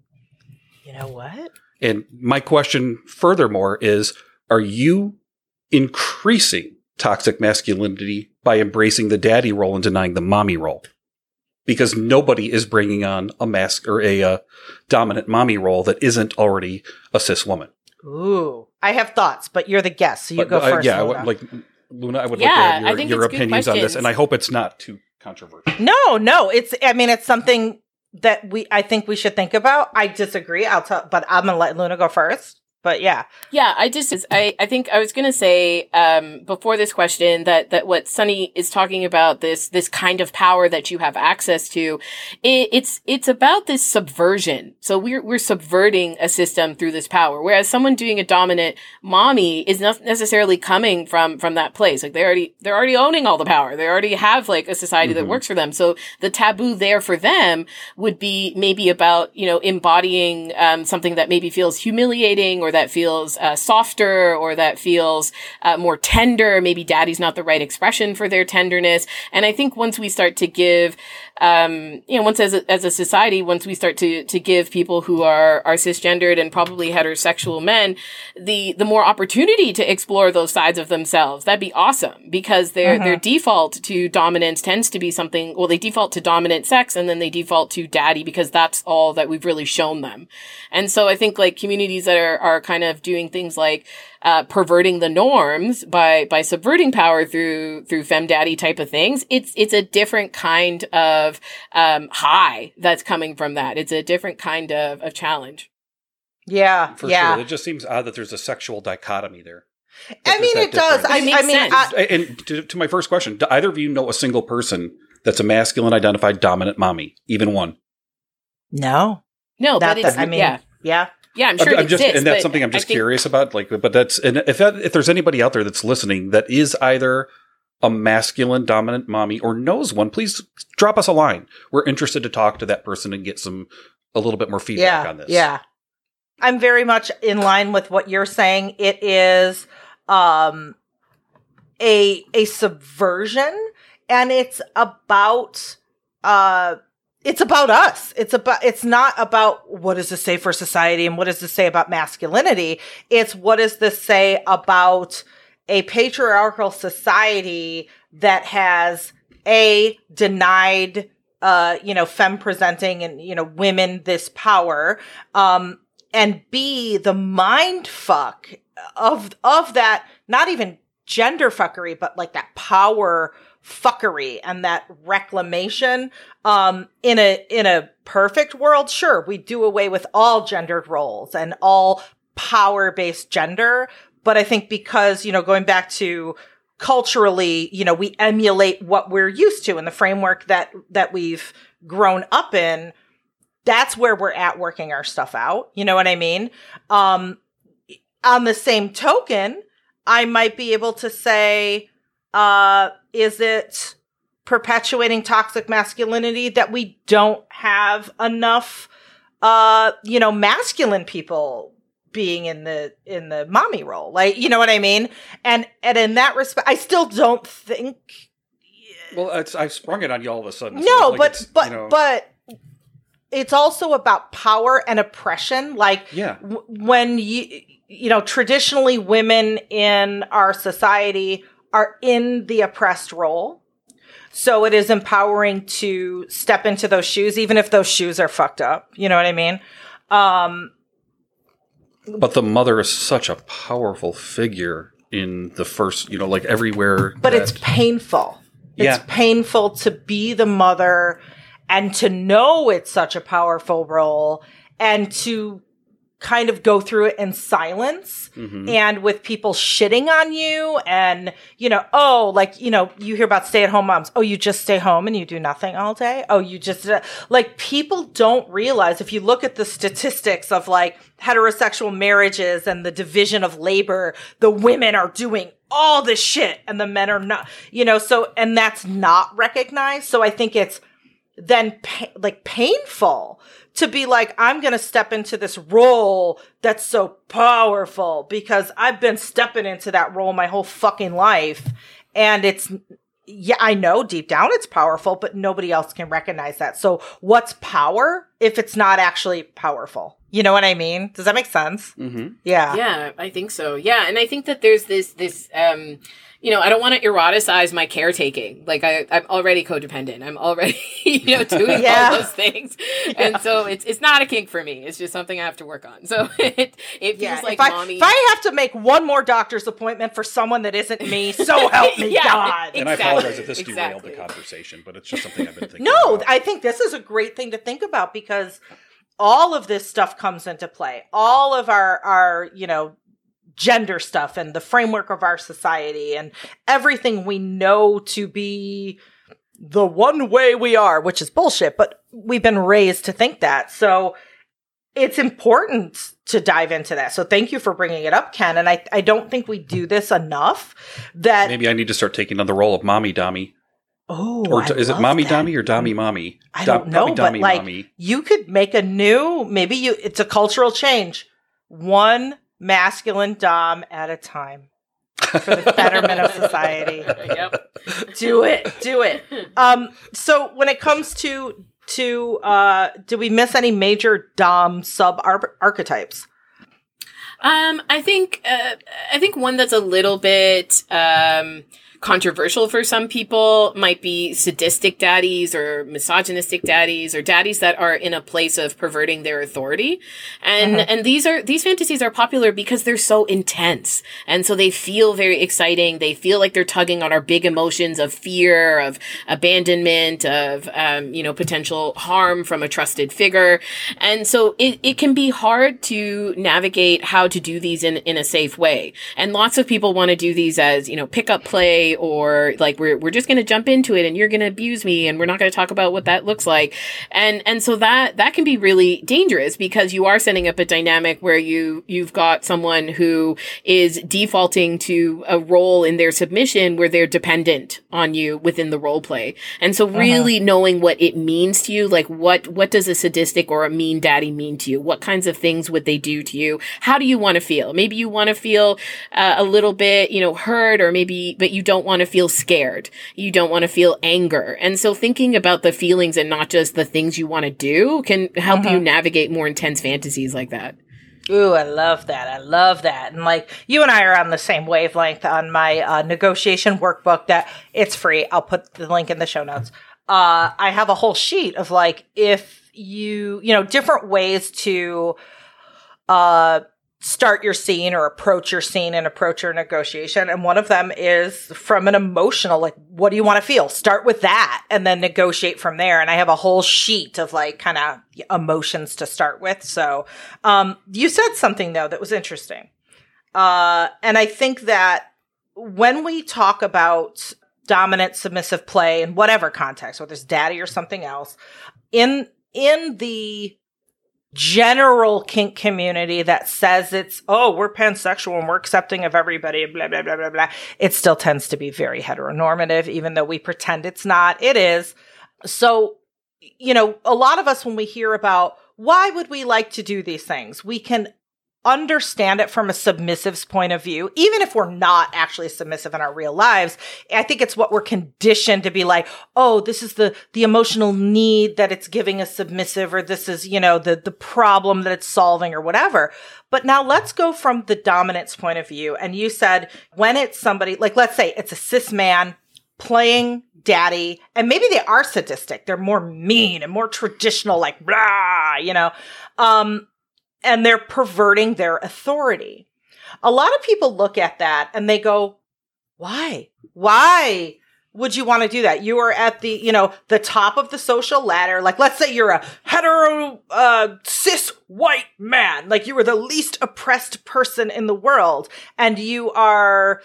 You know what? And my question, furthermore, is are you increasing toxic masculinity by embracing the daddy role and denying the mommy role? Because nobody is bringing on a mask or a uh, dominant mommy role that isn't already a cis woman. Ooh, I have thoughts, but you're the guest, so you but, go uh, first. yeah, like Luna, I would yeah, like your, your opinions on this, and I hope it's not too controversial. No, no, it's. I mean, it's something that we. I think we should think about. I disagree. I'll tell, but I'm gonna let Luna go first. But yeah. Yeah, I just I, I think I was gonna say um, before this question that that what Sunny is talking about this this kind of power that you have access to, it, it's it's about this subversion. So we're we're subverting a system through this power, whereas someone doing a dominant mommy is not necessarily coming from from that place. Like they already they're already owning all the power. They already have like a society mm-hmm. that works for them. So the taboo there for them would be maybe about you know embodying um, something that maybe feels humiliating or that feels uh, softer or that feels uh, more tender. Maybe daddy's not the right expression for their tenderness. And I think once we start to give, um, you know, once as a, as a society, once we start to to give people who are are cisgendered and probably heterosexual men the the more opportunity to explore those sides of themselves, that'd be awesome because their uh-huh. their default to dominance tends to be something. Well, they default to dominant sex and then they default to daddy because that's all that we've really shown them. And so I think like communities that are are kind of doing things like uh, perverting the norms by by subverting power through through femdaddy type of things. It's it's a different kind of um, high that's coming from that. It's a different kind of of challenge. Yeah, for yeah. sure. It just seems odd that there's a sexual dichotomy there. I mean, it does. I, I, mean, I, and to, to my first question, do either of you know a single person that's a masculine identified dominant mommy? Even one? No, no. That, but it's, I mean, yeah, yeah. Yeah, I'm sure I'm, just, exists, and that's something I'm just think- curious about. Like, but that's and if that if there's anybody out there that's listening that is either a masculine dominant mommy or knows one, please drop us a line. We're interested to talk to that person and get some a little bit more feedback yeah, on this. Yeah, I'm very much in line with what you're saying. It is um a a subversion and it's about uh it's about us. It's about, it's not about what does this say for society and what does this say about masculinity. It's what does this say about a patriarchal society that has a denied, uh, you know, femme presenting and, you know, women this power. Um, and B, the mind fuck of, of that, not even gender fuckery, but like that power fuckery and that reclamation. Um, in a, in a perfect world, sure, we do away with all gendered roles and all power based gender. But I think because, you know, going back to culturally, you know, we emulate what we're used to in the framework that, that we've grown up in. That's where we're at working our stuff out. You know what I mean? Um, on the same token, I might be able to say, uh, is it perpetuating toxic masculinity that we don't have enough, uh, you know, masculine people being in the in the mommy role? Like you know what i mean? And and in that respect i still don't think well it's, i sprung it on you all of a sudden no like but but you know... but it's also about power and oppression. Like yeah. w- when you you know traditionally women in our society are in the oppressed role. So it is empowering to step into those shoes, even if those shoes are fucked up. You know what I mean? Um, but the mother is such a powerful figure in the first, you know, like everywhere. But that... it's painful. Yeah. It's painful to be the mother and to know it's such a powerful role and to kind of go through it in silence mm-hmm. and with people shitting on you and you know oh like you know you hear about stay at home moms. Oh you just stay home and you do nothing all day? Oh you just uh, like people don't realize if you look at the statistics of like heterosexual marriages and the division of labor the women are doing all this shit and the men are not you know so and that's not recognized. So i think it's then pa- like painful to be like, I'm going to step into this role that's so powerful because I've been stepping into that role my whole fucking life. And it's, yeah, I know deep down it's powerful, but nobody else can recognize that. So what's power if it's not actually powerful? You know what I mean? Does that make sense? Mm-hmm. Yeah. Yeah, I think so. Yeah. And I think that there's this, this, um, you know, I don't want to eroticize my caretaking. Like I, I'm already codependent. I'm already, you know, doing yeah. all those things. Yeah. And so it's, it's not a kink for me. It's just something I have to work on. So it, it feels yeah. like if I, mommy. If I have to make one more doctor's appointment for someone that isn't me, so help me God. And. I apologize if this exactly. derailed the conversation, but it's just something I've been thinking No, about. I think this is a great thing to think about because all of this stuff comes into play. All of our our, you know, gender stuff and the framework of our society and everything we know to be the one way we are, which is bullshit, but we've been raised to think that. So it's important to dive into that. So thank you for bringing it up, Ken. And I, I don't think we do this enough that Maybe I need to start taking on the role of mommy dommy. Oh, Or I is it mommy that. dommy or dommy mommy? I don't know, probably but like mommy. you could make a new, maybe you, it's a cultural change. One masculine dom at a time for the betterment of society. yep. Do it, do it. Um, so when it comes to to uh, do we miss any major dom sub archetypes? Um, I think uh, I think one that's a little bit um, controversial for some people might be sadistic daddies or misogynistic daddies or daddies that are in a place of perverting their authority. And Mhm. and these are these fantasies are popular because they're so intense. And so they feel very exciting. They feel like they're tugging on our big emotions of fear, of abandonment, of um, you know, potential harm from a trusted figure. And so it, it can be hard to navigate how to do these in, in a safe way. And lots of people want to do these as, you know, pickup play or like we're, we're just going to jump into it and you're going to abuse me and we're not going to talk about what that looks like. And, and so that, that can be really dangerous because you are setting up a dynamic where you, you've got someone who is defaulting to a role in their submission where they're dependent on you within the role play. And so really knowing what it means to you, like what, what does a sadistic or a mean daddy mean to you? What kinds of things would they do to you? How do you want to feel? Maybe you want to feel uh, a little bit, you know, hurt or maybe, but you don't want to feel scared. You don't want to feel anger. And so thinking about the feelings and not just the things you want to do can help you navigate more intense fantasies like that. Ooh, I love that. I love that. And like you and I are on the same wavelength on my uh, negotiation workbook that it's free. I'll put the link in the show notes. Uh, I have a whole sheet of like, if you, you know, different ways to, uh, start your scene or approach your scene and approach your negotiation. And one of them is from an emotional, like, what do you want to feel? Start with that and then negotiate from there. And I have a whole sheet of like kind of emotions to start with. So, um, you said something though that was interesting. Uh, and I think that when we talk about dominant submissive play in whatever context, whether it's daddy or something else, in, in the general kink community that says it's, oh, we're pansexual and we're accepting of everybody, blah, blah, blah, blah, blah. It still tends to be very heteronormative, even though we pretend it's not. It is. So, you know, a lot of us, when we hear about why would we like to do these things, we can understand it from a submissive's point of view, even if we're not actually submissive in our real lives. I think it's what we're conditioned to be like, oh, this is the, the emotional need that it's giving a submissive, or this is, you know, the, the problem that it's solving or whatever. But now let's go from the dominance point of view. And you said when it's somebody, like, let's say it's a cis man playing daddy, and maybe they are sadistic. They're more mean and more traditional, like, blah, you know. Um, and they're perverting their authority. A lot of people look at that and they go, why? Why would you want to do that? You are at the, you know, the top of the social ladder. Like, let's say you're a hetero, uh, cis white man. Like you are the least oppressed person in the world and you are,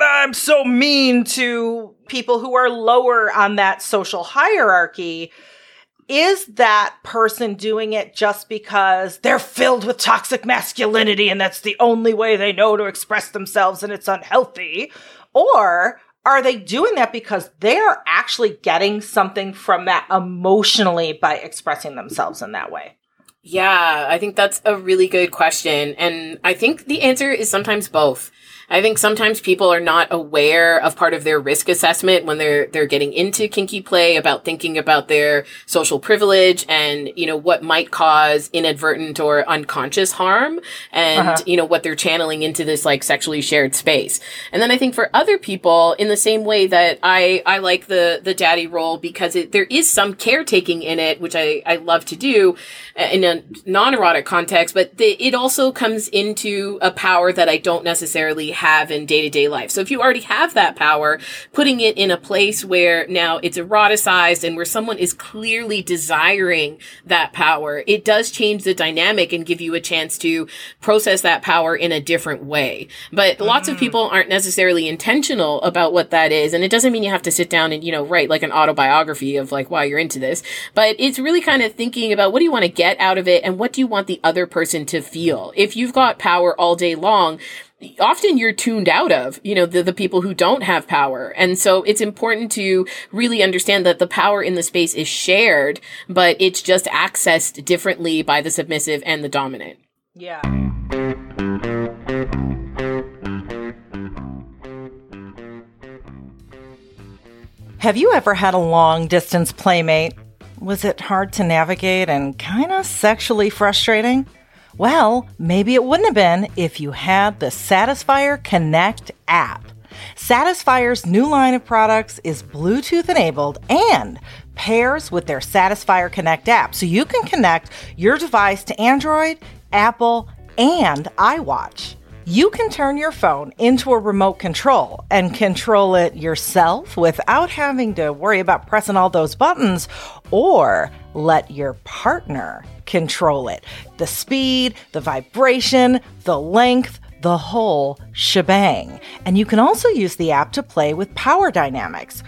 I'm so mean to people who are lower on that social hierarchy is that person doing it just because they're filled with toxic masculinity and that's the only way they know to express themselves and it's unhealthy? Or are they doing that because they're actually getting something from that emotionally by expressing themselves in that way? Yeah, I think that's a really good question. And I think the answer is sometimes both. I think sometimes people are not aware of part of their risk assessment when they're they're getting into kinky play about thinking about their social privilege and you know what might cause inadvertent or unconscious harm and Uh-huh. you know what they're channeling into this like sexually shared space. And then I think for other people in the same way that I I like the the daddy role because it, there is some caretaking in it which I I love to do uh, in a non-erotic context but the, it also comes into a power that I don't necessarily have in day to day life. So if you already have that power, putting it in a place where now it's eroticized and where someone is clearly desiring that power, it does change the dynamic and give you a chance to process that power in a different way. But mm. lots of mm. people aren't necessarily intentional about what that is. And it doesn't mean you have to sit down and, you know, write like an autobiography of like why you're into this, but it's really kind of thinking about what do you want to get out of it and what do you want the other person to feel. If you've got power all day long, often you're tuned out of, you know, the, the people who don't have power. And so it's important to really understand that the power in the space is shared, but it's just accessed differently by the submissive and the dominant. Yeah. Have you ever had a long distance playmate? Was it hard to navigate and kind of sexually frustrating? Well, maybe it wouldn't have been if you had the Satisfyer Connect app. Satisfyer's new line of products is Bluetooth enabled and pairs with their Satisfyer Connect app so you can connect your device to Android, Apple, and iWatch. You can turn your phone into a remote control and control it yourself without having to worry about pressing all those buttons or let your partner control it. The speed, the vibration, the length, the whole shebang. And you can also use the app to play with power dynamics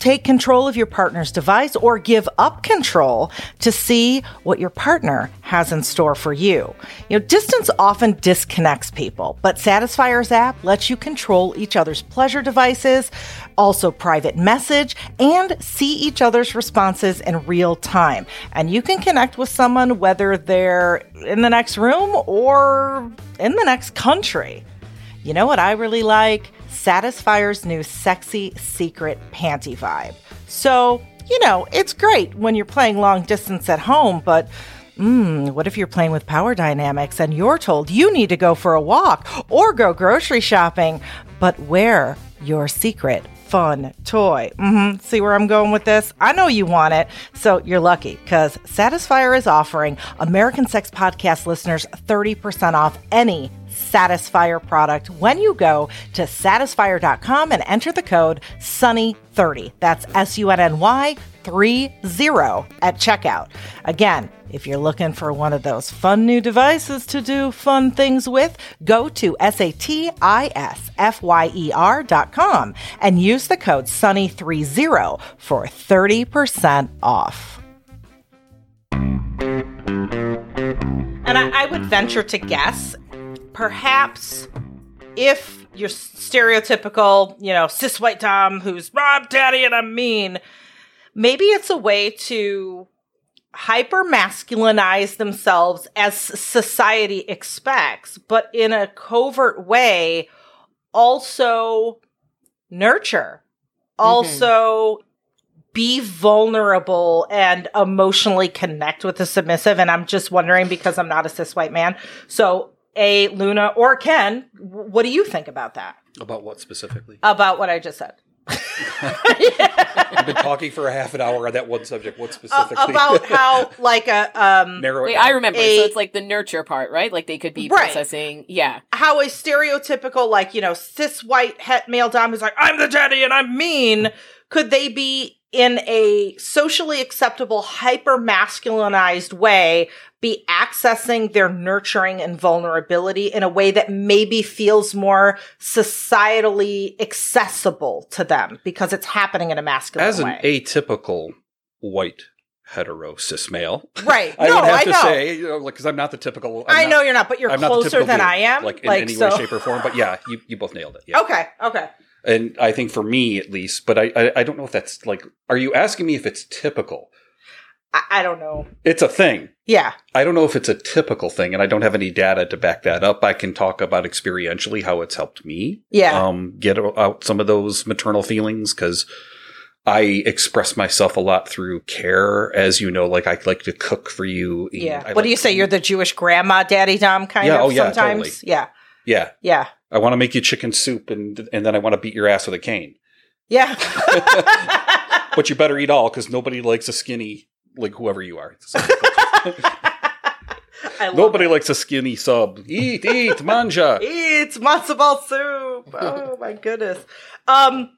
take control of your partner's device or give up control to see what your partner has in store for you. You know, distance often disconnects people, but Satisfyer's app lets you control each other's pleasure devices, also private message, and see each other's responses in real time. And you can connect with someone whether they're in the next room or in the next country. You know what I really like? Satisfyer's new sexy secret panty vibe. So, you know, it's great when you're playing long distance at home, but Hmm, what if you're playing with power dynamics and you're told you need to go for a walk or go grocery shopping, but where your secret fun toy. Mm-hmm. See where I'm going with this? I know you want it, so you're lucky because Satisfyer is offering American Sex Podcast listeners 30% off any Satisfyer product when you go to satisfyer.com and enter the code SUNNY30. That's S U N N Y 30 at checkout. Again, if you're looking for one of those fun new devices to do fun things with, go to S-A-T-I-S-F-Y-E-R.com and use the code SUNNY30 for 30% off. And I, I would venture to guess perhaps if you're stereotypical, you know, cis white dom who's Rob Daddy and I'm mean, maybe it's a way to hyper masculinize themselves as society expects, but in a covert way, also nurture, mm-hmm. also be vulnerable and emotionally connect with the submissive. And I'm just wondering because I'm not a cis white man. So, A, Luna or Ken, what do you think about that? About what specifically? About what I just said. I've been talking for a half an hour on that one subject. What specifically? Uh, about how, like a um, narrow. Wait, I remember. A, so it's like the nurture part, right? Like they could be right. processing. Yeah. How a stereotypical, like you know, cis white het male dom who's like, "I'm the daddy and I'm mean." Could they be in a socially acceptable, hyper masculinized way, be accessing their nurturing and vulnerability in a way that maybe feels more societally accessible to them because it's happening in a masculine As way. an atypical white hetero cis male. Right. I no, would have I to know. say, you know, because I'm not the typical. I'm i know not, you're not, but you're I'm closer than I am. Like in like, any so. way, shape, or form. But yeah, you, you both nailed it. Yeah. Okay. Okay. And I think for me at least, but I, I, I don't know if that's like. Are you asking me if it's typical? I, I don't know. It's a thing. Yeah. I don't know if it's a typical thing, and I don't have any data to back that up. I can talk about experientially how it's helped me. Yeah. Um, get out some of those maternal feelings because I express myself a lot through care, as you know. Like I like to cook for you. Yeah. What like do you say? You're the Jewish grandma, daddy, dom kind Yeah, of. oh, yeah, sometimes. totally. Yeah. Yeah. Yeah. I want to make you chicken soup, and and then I want to beat your ass with a cane. Yeah. But you better eat all because nobody likes a skinny like whoever you are. Nobody likes a skinny sub. Eat, eat, manja. Eat matzo ball soup. Oh my goodness. Um.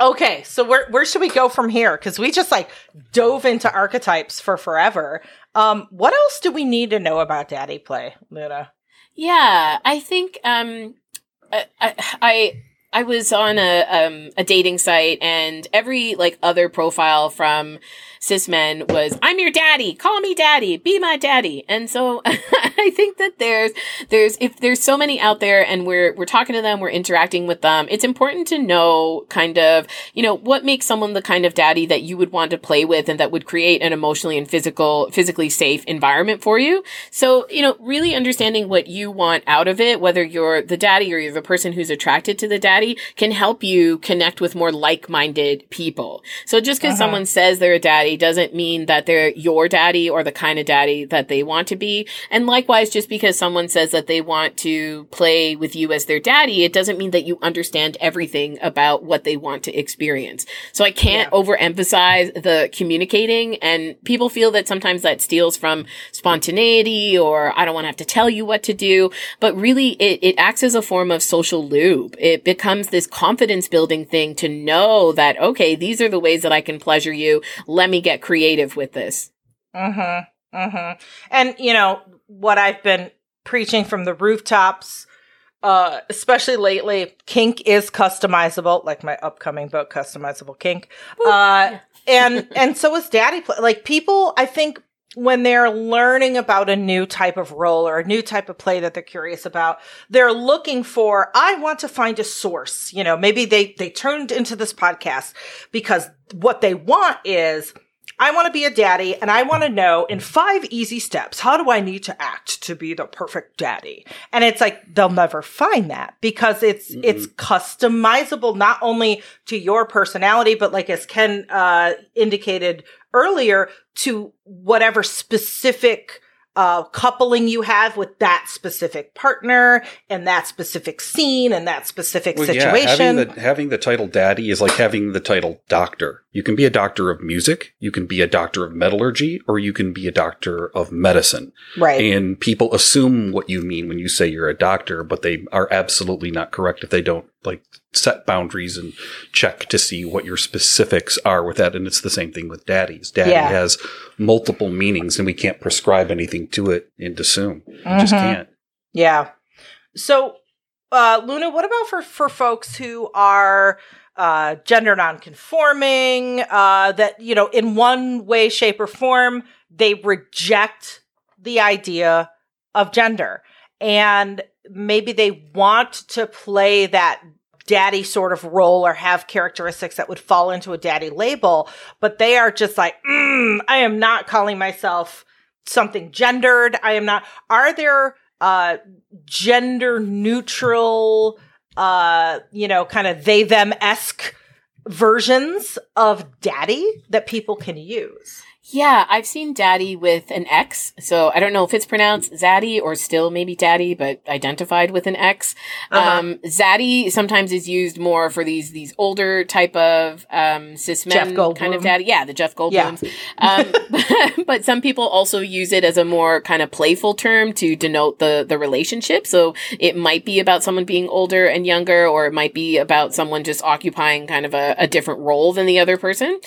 Okay, so where where should we go from here? Because we just like dove into archetypes for forever. Um, what else do we need to know about Daddy Play, Luna? Yeah, I think um, I, I I was on a um, a dating site, and every like other profile from cis men was I'm your daddy, call me daddy, be my daddy. And so I think that there's there's if there's so many out there and we're we're talking to them, we're interacting with them, it's important to know kind of, you know, what makes someone the kind of daddy that you would want to play with and that would create an emotionally and physical physically safe environment for you. So, you know, really understanding what you want out of it, whether you're the daddy or you're the person who's attracted to the daddy, can help you connect with more like-minded people. So just because uh-huh. someone says they're a daddy doesn't mean that they're your daddy or the kind of daddy that they want to be. And likewise, just because someone says that they want to play with you as their daddy, it doesn't mean that you understand everything about what they want to experience. So I can't yeah. overemphasize the communicating and people feel that sometimes that steals from spontaneity or I don't want to have to tell you what to do. But really it, it acts as a form of social lube. It becomes this confidence building thing to know that, okay, these are the ways that I can pleasure you. Let me get creative with this. Mm-hmm. Mm-hmm. And you know, what I've been preaching from the rooftops, uh, especially lately, kink is customizable, like my upcoming book, Customizable Kink. Uh, and and so is daddy play. Like people, I think when they're learning about a new type of role or a new type of play that they're curious about, they're looking for, I want to find a source. You know, maybe they, they turned into this podcast because what they want is, I want to be a daddy and I want to know in five easy steps, how do I need to act to be the perfect daddy? And it's like, they'll never find that because it's, mm it's customizable not only to your personality, but like as Ken, uh, indicated earlier, to whatever specific uh, coupling you have with that specific partner and that specific scene and that specific well, situation. Yeah, having the, having the title daddy is like having the title doctor. You can be a doctor of music, you can be a doctor of metallurgy, or you can be a doctor of medicine. Right. And people assume what you mean when you say you're a doctor, but they are absolutely not correct if they don't like set boundaries and check to see what your specifics are with that. And it's the same thing with daddies. Daddy yeah. has multiple meanings and we can't prescribe anything to it and assume. Mm-hmm. just can't. Yeah. So, uh, Luna, what about for, for folks who are, uh, gender nonconforming, uh, that, you know, in one way, shape, or form, they reject the idea of gender. And maybe they want to play that daddy sort of role or have characteristics that would fall into a daddy label, but they are just like, mm, I am not calling myself something gendered. I am not. Are there uh, gender neutral, uh, you know, kind of they them esque versions of daddy that people can use? Yeah, I've seen daddy with an X. So I don't know if it's pronounced zaddy or still maybe daddy, but identified with an X. Uh-huh. Um, zaddy sometimes is used more for these, these older type of, um, cis men kind of daddy. Yeah, the Jeff Goldblums. Yeah. um, but some people also use it as a more kind of playful term to denote the, the relationship. So it might be about someone being older and younger, or it might be about someone just occupying kind of a, a different role than the other person.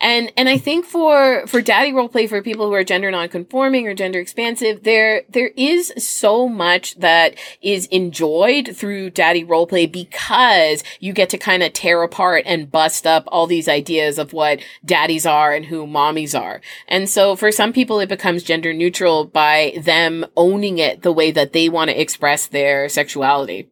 And, and I think for, for for daddy role play for people who are gender nonconforming or gender expansive, there there is so much that is enjoyed through daddy role play because you get to kind of tear apart and bust up all these ideas of what daddies are and who mommies are. And so for some people it becomes gender neutral by them owning it the way that they want to express their sexuality.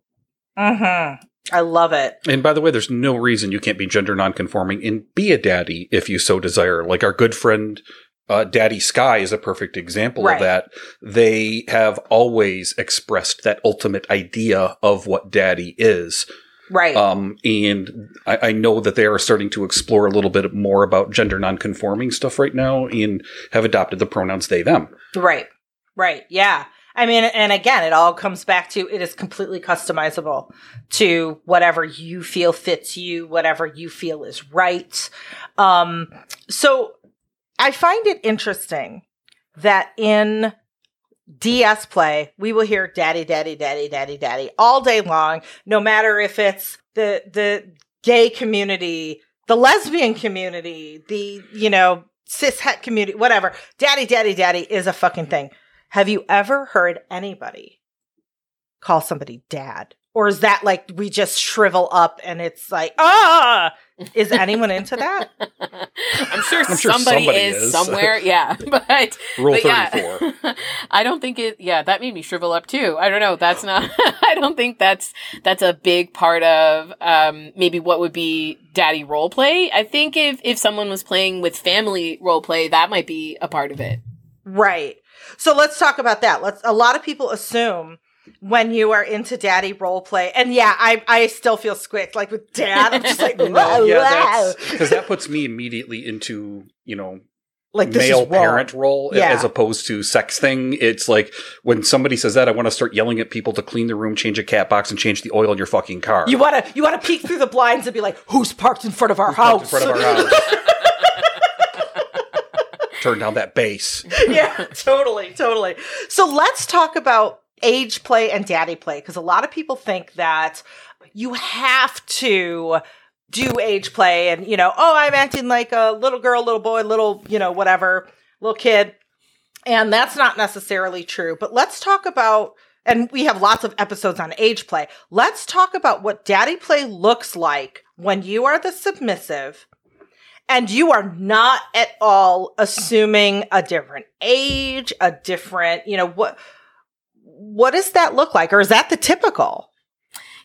Mhm. I love it. And by the way, there's no reason you can't be gender nonconforming and be a daddy if you so desire. Like our good friend uh, Daddy Sky is a perfect example right. of that. They have always expressed that ultimate idea of what daddy is. Right. Um, and I, I, know that they are starting to explore a little bit more about gender nonconforming stuff right now and have adopted the pronouns they, them. Right. Right. Yeah. I mean, and again, it all comes back to it is completely customizable to whatever you feel fits you, whatever you feel is right. Um, so I find it interesting that in DS play, we will hear daddy, daddy, daddy, daddy, daddy all day long, no matter if it's the, the gay community, the lesbian community, the, you know, cis het community, whatever. Daddy, daddy, daddy is a fucking thing. Have you ever heard anybody call somebody dad? Or is that like we just shrivel up and it's like, ah, is anyone into that? I'm sure, I'm sure somebody, somebody is, is. somewhere. Yeah, but Rule but yeah. 34. I don't think it. Yeah, that made me shrivel up too. I don't know. That's not. I don't think that's that's a big part of um, maybe what would be daddy role play. I think if if someone was playing with family role play, that might be a part of it. Right. So let's talk about that. Let's a lot of people assume when you are into daddy role play. And yeah, I I still feel squicked like with dad. I'm just like, No, yeah, because that puts me immediately into you know like this male parent role Yeah. as opposed to sex thing. It's like when somebody says that, I want to start yelling at people to clean the room, change a cat box, and change the oil in your fucking car. You wanna you wanna peek through the blinds and be like, who's parked in front of our house? Parked in front of our house? in front of our house. Turn down that bass. yeah, totally, totally. So let's talk about age play and daddy play because a lot of people think that you have to do age play and you know, oh, I'm acting like a little girl, little boy, little, you know, whatever, little kid. And that's not necessarily true. But let's talk about and we have lots of episodes on age play. Let's talk about what daddy play looks like when you are the submissive and you are not at all assuming a different age, a different, you know, what what does that look like or is that the typical?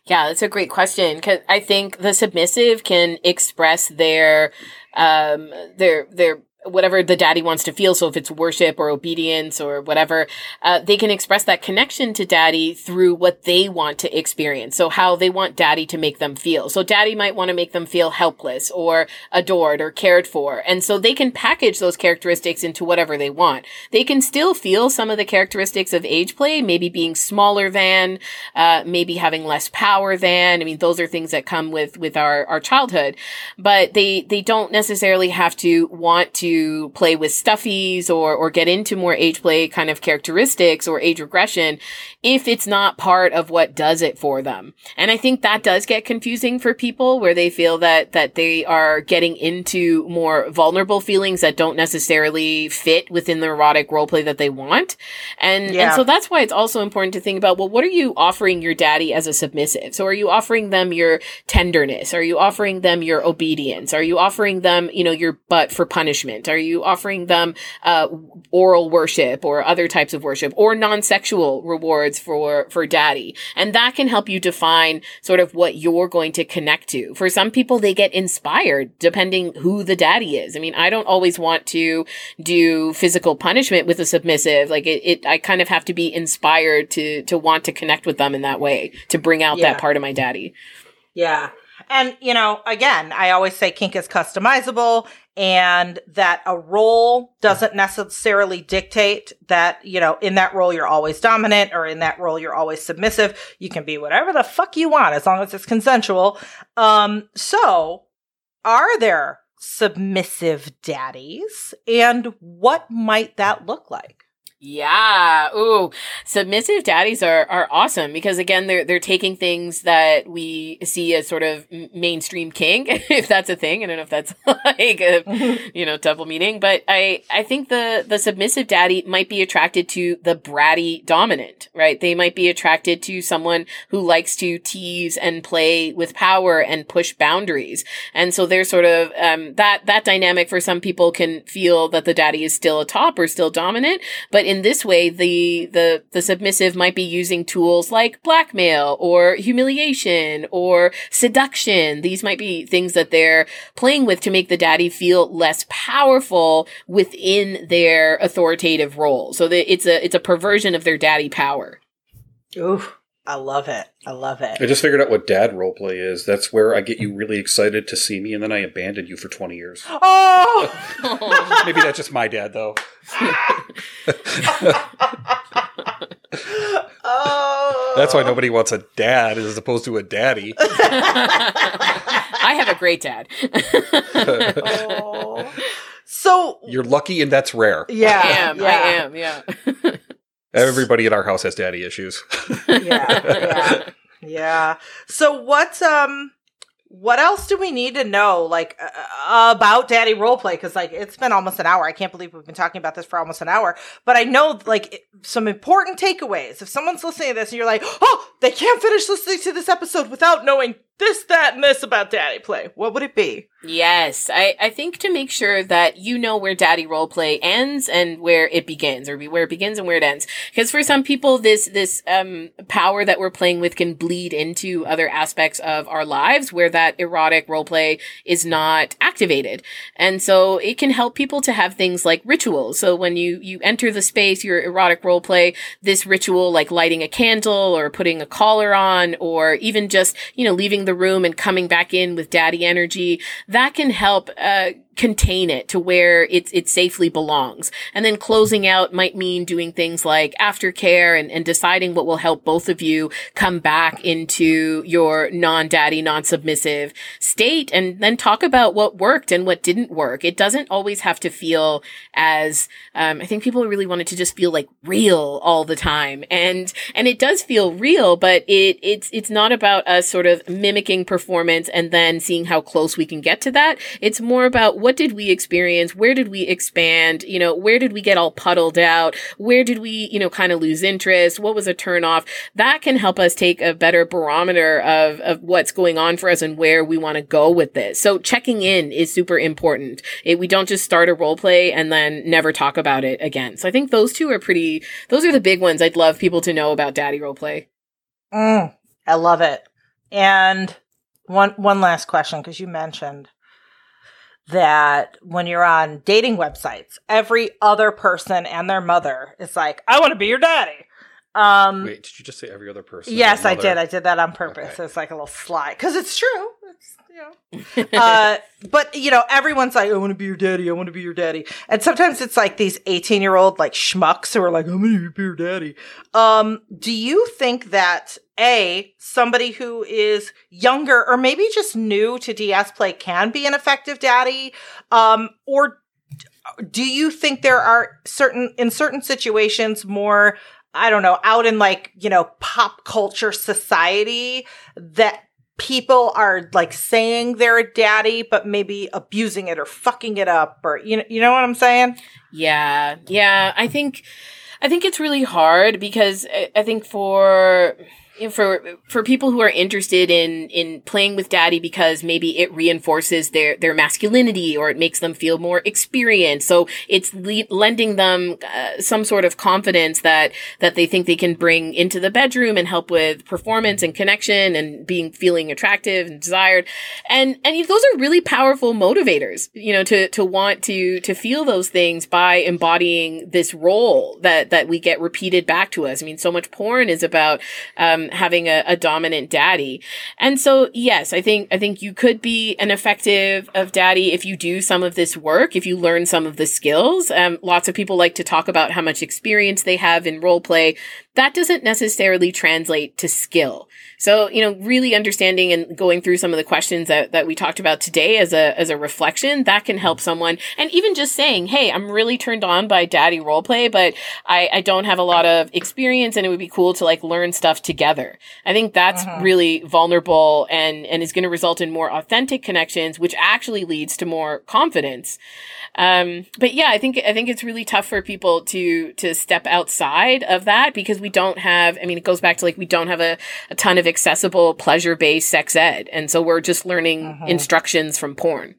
Yeah, that's a great question because I think the submissive can express their um their their whatever the daddy wants to feel. So if it's worship or obedience or whatever, uh, they can express that connection to daddy through what they want to experience. So how they want daddy to make them feel. So daddy might want to make them feel helpless or adored or cared for. And so they can package those characteristics into whatever they want. They can still feel some of the characteristics of age play, maybe being smaller than, uh, maybe having less power than. I mean, those are things that come with, with our, our childhood, but they, they don't necessarily have to want to play with stuffies or, or get into more age play kind of characteristics or age regression if it's not part of what does it for them. And I think that does get confusing for people where they feel that, that they are getting into more vulnerable feelings that don't necessarily fit within the erotic role play that they want. And, Yeah. and so that's why it's also important to think about, well, what are you offering your daddy as a submissive? So are you offering them your tenderness? Are you offering them your obedience? Are you offering them, you know, your butt for punishment? Are you offering them, uh, oral worship or other types of worship or non-sexual rewards for, for daddy? And that can help you define sort of what you're going to connect to. For some people, they get inspired depending who the daddy is. I mean, I don't always want to do physical punishment with a submissive. Like it, it I kind of have to be inspired to, to want to connect with them in that way to bring out Yeah. that part of my daddy. Yeah. And, you know, again, I always say kink is customizable and that a role doesn't necessarily dictate that, you know, in that role you're always dominant or in that role you're always submissive. You can be whatever the fuck you want as long as it's consensual. Um, so are there submissive daddies and what might that look like? Yeah. Ooh, submissive daddies are, are awesome because again, they're, they're taking things that we see as sort of mainstream king, if that's a thing. I don't know if that's like a, you know, double meaning, but I, I think the, the submissive daddy might be attracted to the bratty dominant, right? They might be attracted to someone who likes to tease and play with power and push boundaries. And so they're sort of, um, that, that dynamic for some people can feel that the daddy is still a top or still dominant. But in this way, the, the, the submissive might be using tools like blackmail or humiliation or seduction. These might be things that they're playing with to make the daddy feel less powerful within their authoritative role. So that it's a, it's a perversion of their daddy power. Ooh, I love it. I love it. I just figured out what dad roleplay is. That's where I get you really excited to see me, and then I abandon you for 20 years. Oh! Maybe that's just my dad, though. oh! That's why nobody wants a dad as opposed to a daddy. I have a great dad. Oh. So You're lucky, and that's rare. yeah, I am. yeah. I am. Yeah. Everybody in our house has daddy issues. yeah, yeah, yeah. So what? Um, what else do we need to know, like uh, about Daddy Roleplay? Because like it's been almost an hour. I can't believe we've been talking about this for almost an hour. But I know like some important takeaways. If someone's listening to this and you're like, oh, they can't finish listening to this episode without knowing this, that, and this about Daddy Play, what would it be? Yes, I, I think to make sure that you know where daddy role play ends and where it begins, or where it begins and where it ends. Because for some people, this, this, um, power that we're playing with can bleed into other aspects of our lives where that erotic role play is not activated. And so it can help people to have things like rituals. So when you, you enter the space, your erotic role play, this ritual like lighting a candle or putting a collar on or even just, you know, leaving the room and coming back in with daddy energy that can help uh, contain it to where it, it safely belongs. And then closing out might mean doing things like aftercare and, and deciding what will help both of you come back into your non-daddy, non-submissive state and then talk about what worked and what didn't work. It doesn't always have to feel as, um, I think people really wanted to just feel like real all the time. And, and it does feel real, but it, it's, it's not about us sort of mimicking performance and then seeing how close we can get to that. It's more about what what did we experience? Where did we expand? You know, where did we get all puddled out? Where did we, you know, kind of lose interest? What was a turn off? That can help us take a better barometer of, of what's going on for us and where we want to go with this. So checking in is super important. It, we don't just start a role play and then never talk about it again. So I think those two are pretty, those are the big ones I'd love people to know about daddy role play. Mm, I love it. And one, one last question, because you mentioned that when you're on dating websites, every other person and their mother is like, I want to be your daddy. Um, Wait, did you just say every other person? Yes, I did. I did that on purpose. Okay. It's like a little slide because it's true. It's, you know. uh, but you know, everyone's like, "I want to be your daddy. I want to be your daddy." And sometimes it's like these eighteen-year-old like schmucks who are like, "I'm gonna be your daddy." Um, do you think that a somebody who is younger or maybe just new to DS play can be an effective daddy, um, or do you think there are certain in certain situations more I don't know, out in like, you know, pop culture society that people are like saying they're a daddy, but maybe abusing it or fucking it up or, you know, you know what I'm saying? Yeah. Yeah. I think, I think it's really hard because I think for, for for people who are interested in in playing with daddy because maybe it reinforces their their masculinity or it makes them feel more experienced. So it's le- lending them uh, some sort of confidence that that they think they can bring into the bedroom and help with performance and connection and being feeling attractive and desired. And and those are really powerful motivators you know to to want to to feel those things by embodying this role that that we get repeated back to us. I mean so much porn is about um having a, a dominant daddy. And so, yes, I think, I think you could be an effective of daddy if you do some of this work, if you learn some of the skills. Um, lots of people like to talk about how much experience they have in role play. That doesn't necessarily translate to skill. So, you know, really understanding and going through some of the questions that, that we talked about today as a, as a reflection, that can help someone. And even just saying, Hey, I'm really turned on by daddy role play, but I, I don't have a lot of experience and it would be cool to like learn stuff together. I think that's uh-huh. really vulnerable and, and is going to result in more authentic connections, which actually leads to more confidence. Um, but yeah, I think, I think it's really tough for people to, to step outside of that because we don't have, I mean, it goes back to like, we don't have a, a ton of accessible pleasure based sex ed. And so we're just learning uh-huh. instructions from porn.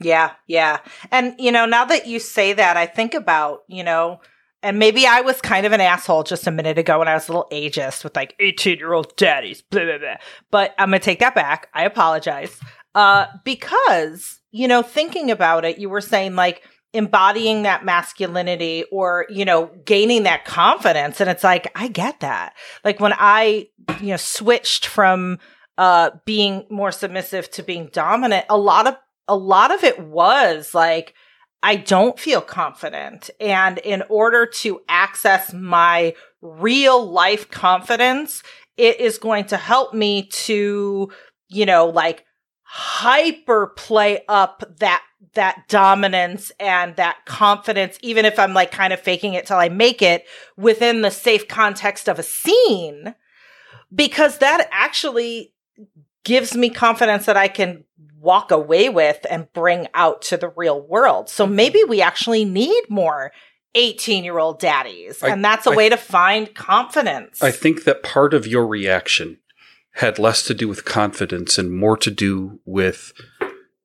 Yeah. Yeah. And, you know, now that you say that, I think about, you know, and maybe I was kind of an asshole just a minute ago when I was a little ageist with like 18 year old daddies, blah, blah, blah. But I'm going to take that back. I apologize. Uh, because, you know, thinking about it, you were saying like embodying that masculinity or, you know, gaining that confidence. And it's like, I get that. Like when I, you know, switched from, uh, being more submissive to being dominant, a lot of, a lot of it was like, I don't feel confident. And in order to access my real life confidence, it is going to help me to, you know, like hyper play up that that dominance and that confidence even if i'm like kind of faking it till i make it within the safe context of a scene because that actually gives me confidence that i can walk away with and bring out to the real world. So mm-hmm. maybe we actually need more 18 year old daddies I- and that's a I- way to find confidence. I think that part of your reaction had less to do with confidence and more to do with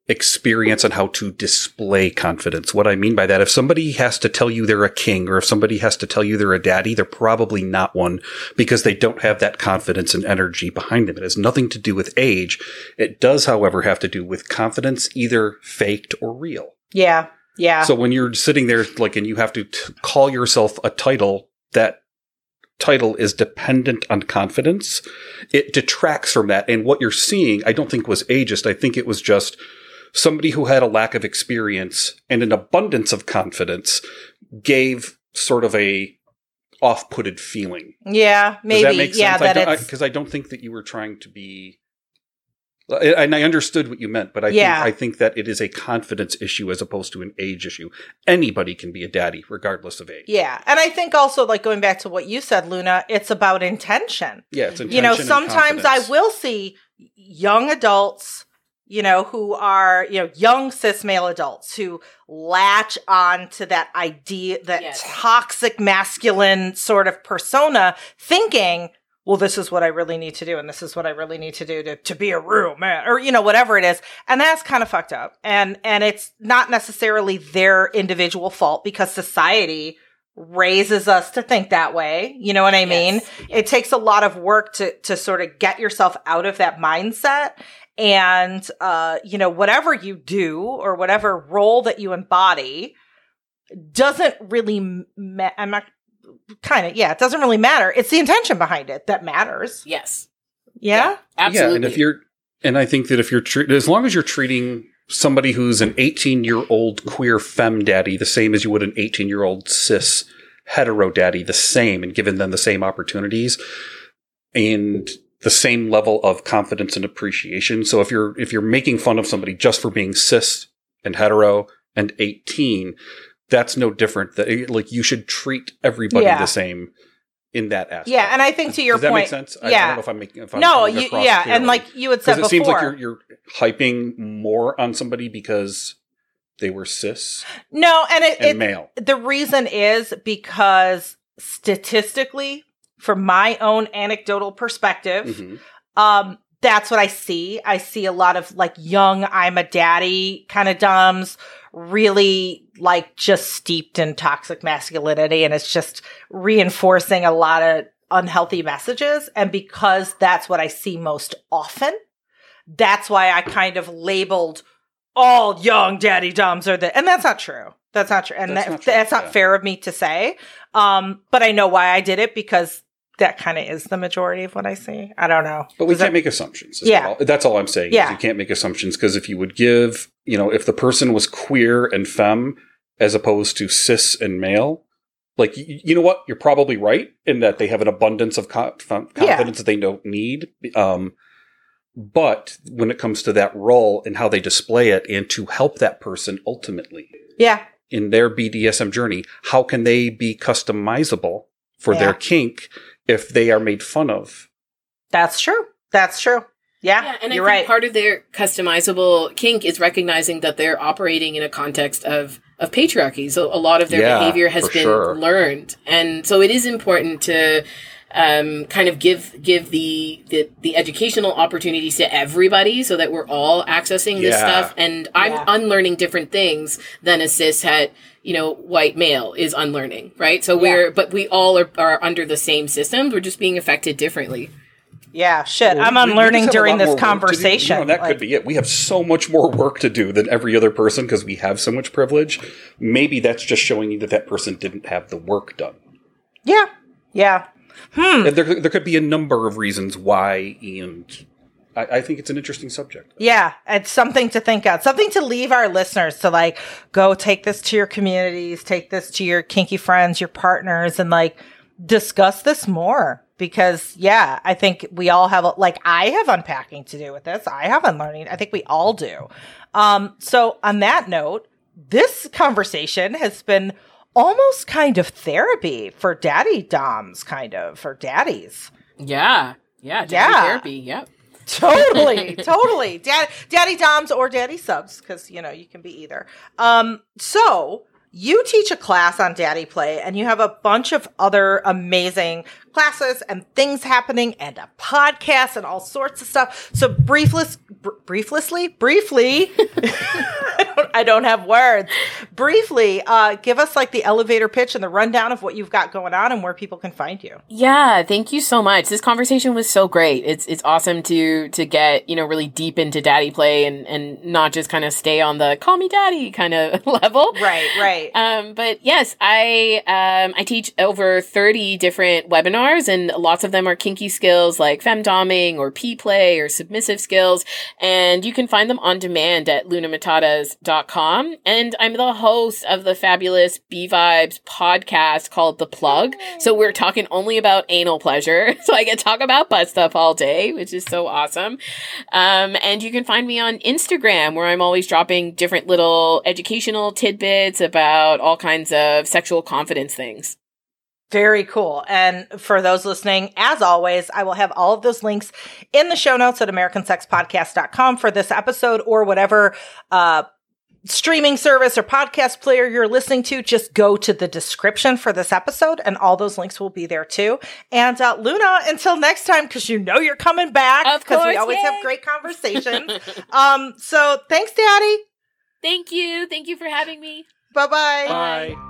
experience on how to display confidence. What I mean by that, if somebody has to tell you they're a king or if somebody has to tell you they're a daddy, they're probably not one because they don't have that confidence and energy behind them. It has nothing to do with age. It does, however, have to do with confidence, either faked or real. yeah yeah So when you're sitting there, like, and you have to t- call yourself a title, that title is dependent on confidence. It detracts from that. And what you're seeing, I don't think was ageist. I think it was just somebody who had a lack of experience and an abundance of confidence gave sort of a off-putted feeling. yeah maybe that make sense? yeah that I because I, don't think that you were trying to be. And I understood what you meant, but I Yeah. think I think that it is a confidence issue as opposed to an age issue. Anybody can be a daddy, regardless of age. Yeah. And I think also, like going back to what you said, Luna, it's about intention. Yeah, it's you know, intention and sometimes I will see young adults, you know, who are, you know, young cis male adults who latch on to that idea, that Yes. toxic masculine sort of persona, thinking, well, this is what I really need to do, and this is what I really need to do to, to be a real man, or you know, whatever it is. And that's kind of fucked up. And and it's not necessarily their individual fault because society raises us to think that way. You know what I mean? Yes. It takes a lot of work to to sort of get yourself out of that mindset. And uh, you know, whatever you do or whatever role that you embody doesn't really ma- I'm not kind of yeah, it doesn't really matter. It's the intention behind it that matters. Yes. Yeah? Absolutely. Yeah, and if you're, and I think that if you're, tre- as long as you're treating somebody who's an 18 year old queer fem daddy the same as you would an 18 year old cis hetero daddy the same and giving them the same opportunities and the same level of confidence and appreciation. So if you're, if you're making fun of somebody just for being cis and hetero and 18, that's no different. That like you should treat everybody Yeah. the same in that aspect. Yeah, and I think to your point Does that make sense? I, I yeah. don't know if I'm making. If I'm no, you, yeah, and like you had said before, it seems like you're you're hyping more on somebody because they were cis no, and it, and it male. the reason is because statistically, from my own anecdotal perspective, Mhm. um, that's what I see. I see a lot of like young I'm a daddy kind of doms, really like just steeped in toxic masculinity, and it's just reinforcing a lot of unhealthy messages. And because that's what I see most often, that's why I kind of labeled all young daddy doms are the, and that's not true. That's not true. And That's that, not true, that's not yeah. fair of me to say. Um, but I know why I did it because that kind of is the majority of what I see. I don't know. But we Does can't make assumptions. Yeah. all- that's all I'm saying. Yeah. you can't make assumptions because if you would give, you know, if the person was queer and femme as opposed to cis and male, like you, you know what, you're probably right in that they have an abundance of co- fem- Yeah. confidence that they don't need. Um, but when it comes to that role and how they display it, and to help that person ultimately yeah. in their BDSM journey, how can they be customizable for Yeah. their kink if they are made fun of? That's true. That's true. Yeah. Yeah, and I you're think right. part of their customizable kink is recognizing that they're operating in a context of of patriarchy. So a lot of their Yeah, behavior has been sure. learned, and so it is important to um, kind of give give the, the the educational opportunities to everybody, so that we're all accessing this Yeah. stuff. And I'm Yeah. unlearning different things than a cis het, you know, white male is unlearning, right? So we're but we all are, are under the same systems. We're just being affected differently. yeah. Shit. Well, I'm we- we unlearning just have a during this more do. conversation. You know, that Like, could be it. We have so much more work to do than every other person because we have so much privilege. Maybe that's just showing you that that person didn't have the work done. Yeah. Yeah. Hmm. And There, there could be a number of reasons why, and I, I think it's an interesting subject. Yeah, it's something to think of, something to leave our listeners to like go take this to your communities, take this to your kinky friends, your partners, and like discuss this more. because yeah, I think we all have like I have unpacking to do with this. I have unlearning. I think we all do. Um, so on that note, this conversation has been almost kind of therapy for daddy doms, kind of for daddies. Yeah, yeah, daddy Yeah. therapy. Yep. Totally, totally. Dad, daddy doms or daddy subs, because you know you can be either. Um, so you teach a class on daddy play, and you have a bunch of other amazing classes and things happening, and a podcast and all sorts of stuff. So briefless, br- brieflessly, briefly, I, don't, have words. Briefly, uh, give us like the elevator pitch and the rundown of what you've got going on and where people can find you. Yeah, thank you so much. This conversation was so great. It's it's awesome to to get, you know, really deep into daddy play and and not just kind of stay on the call me daddy kind of level. Right, right. Um, but yes, I um, I teach over 30 different webinars and lots of them are kinky skills like femdoming or p play or submissive skills. And you can find them on demand at lunamatatas.com. And I'm the host of the fabulous b-Vibe's podcast called The Plug. So we're talking only about anal pleasure. So I get to talk about butt stuff all day, which is so awesome. Um, and you can find me on Instagram where I'm always dropping different little educational tidbits about all kinds of sexual confidence things. Very cool. And for those listening, as always, I will have all of those links in the show notes at americansexpodcast.com for this episode or whatever uh, streaming service or podcast player you're listening to. Just go to the description for this episode and all those links will be there too. And uh, Luna, until next time, because you know you're coming back because we always yay. have great conversations. um, so thanks, Daddy. Thank you. Thank you for having me. Bye-bye. Bye.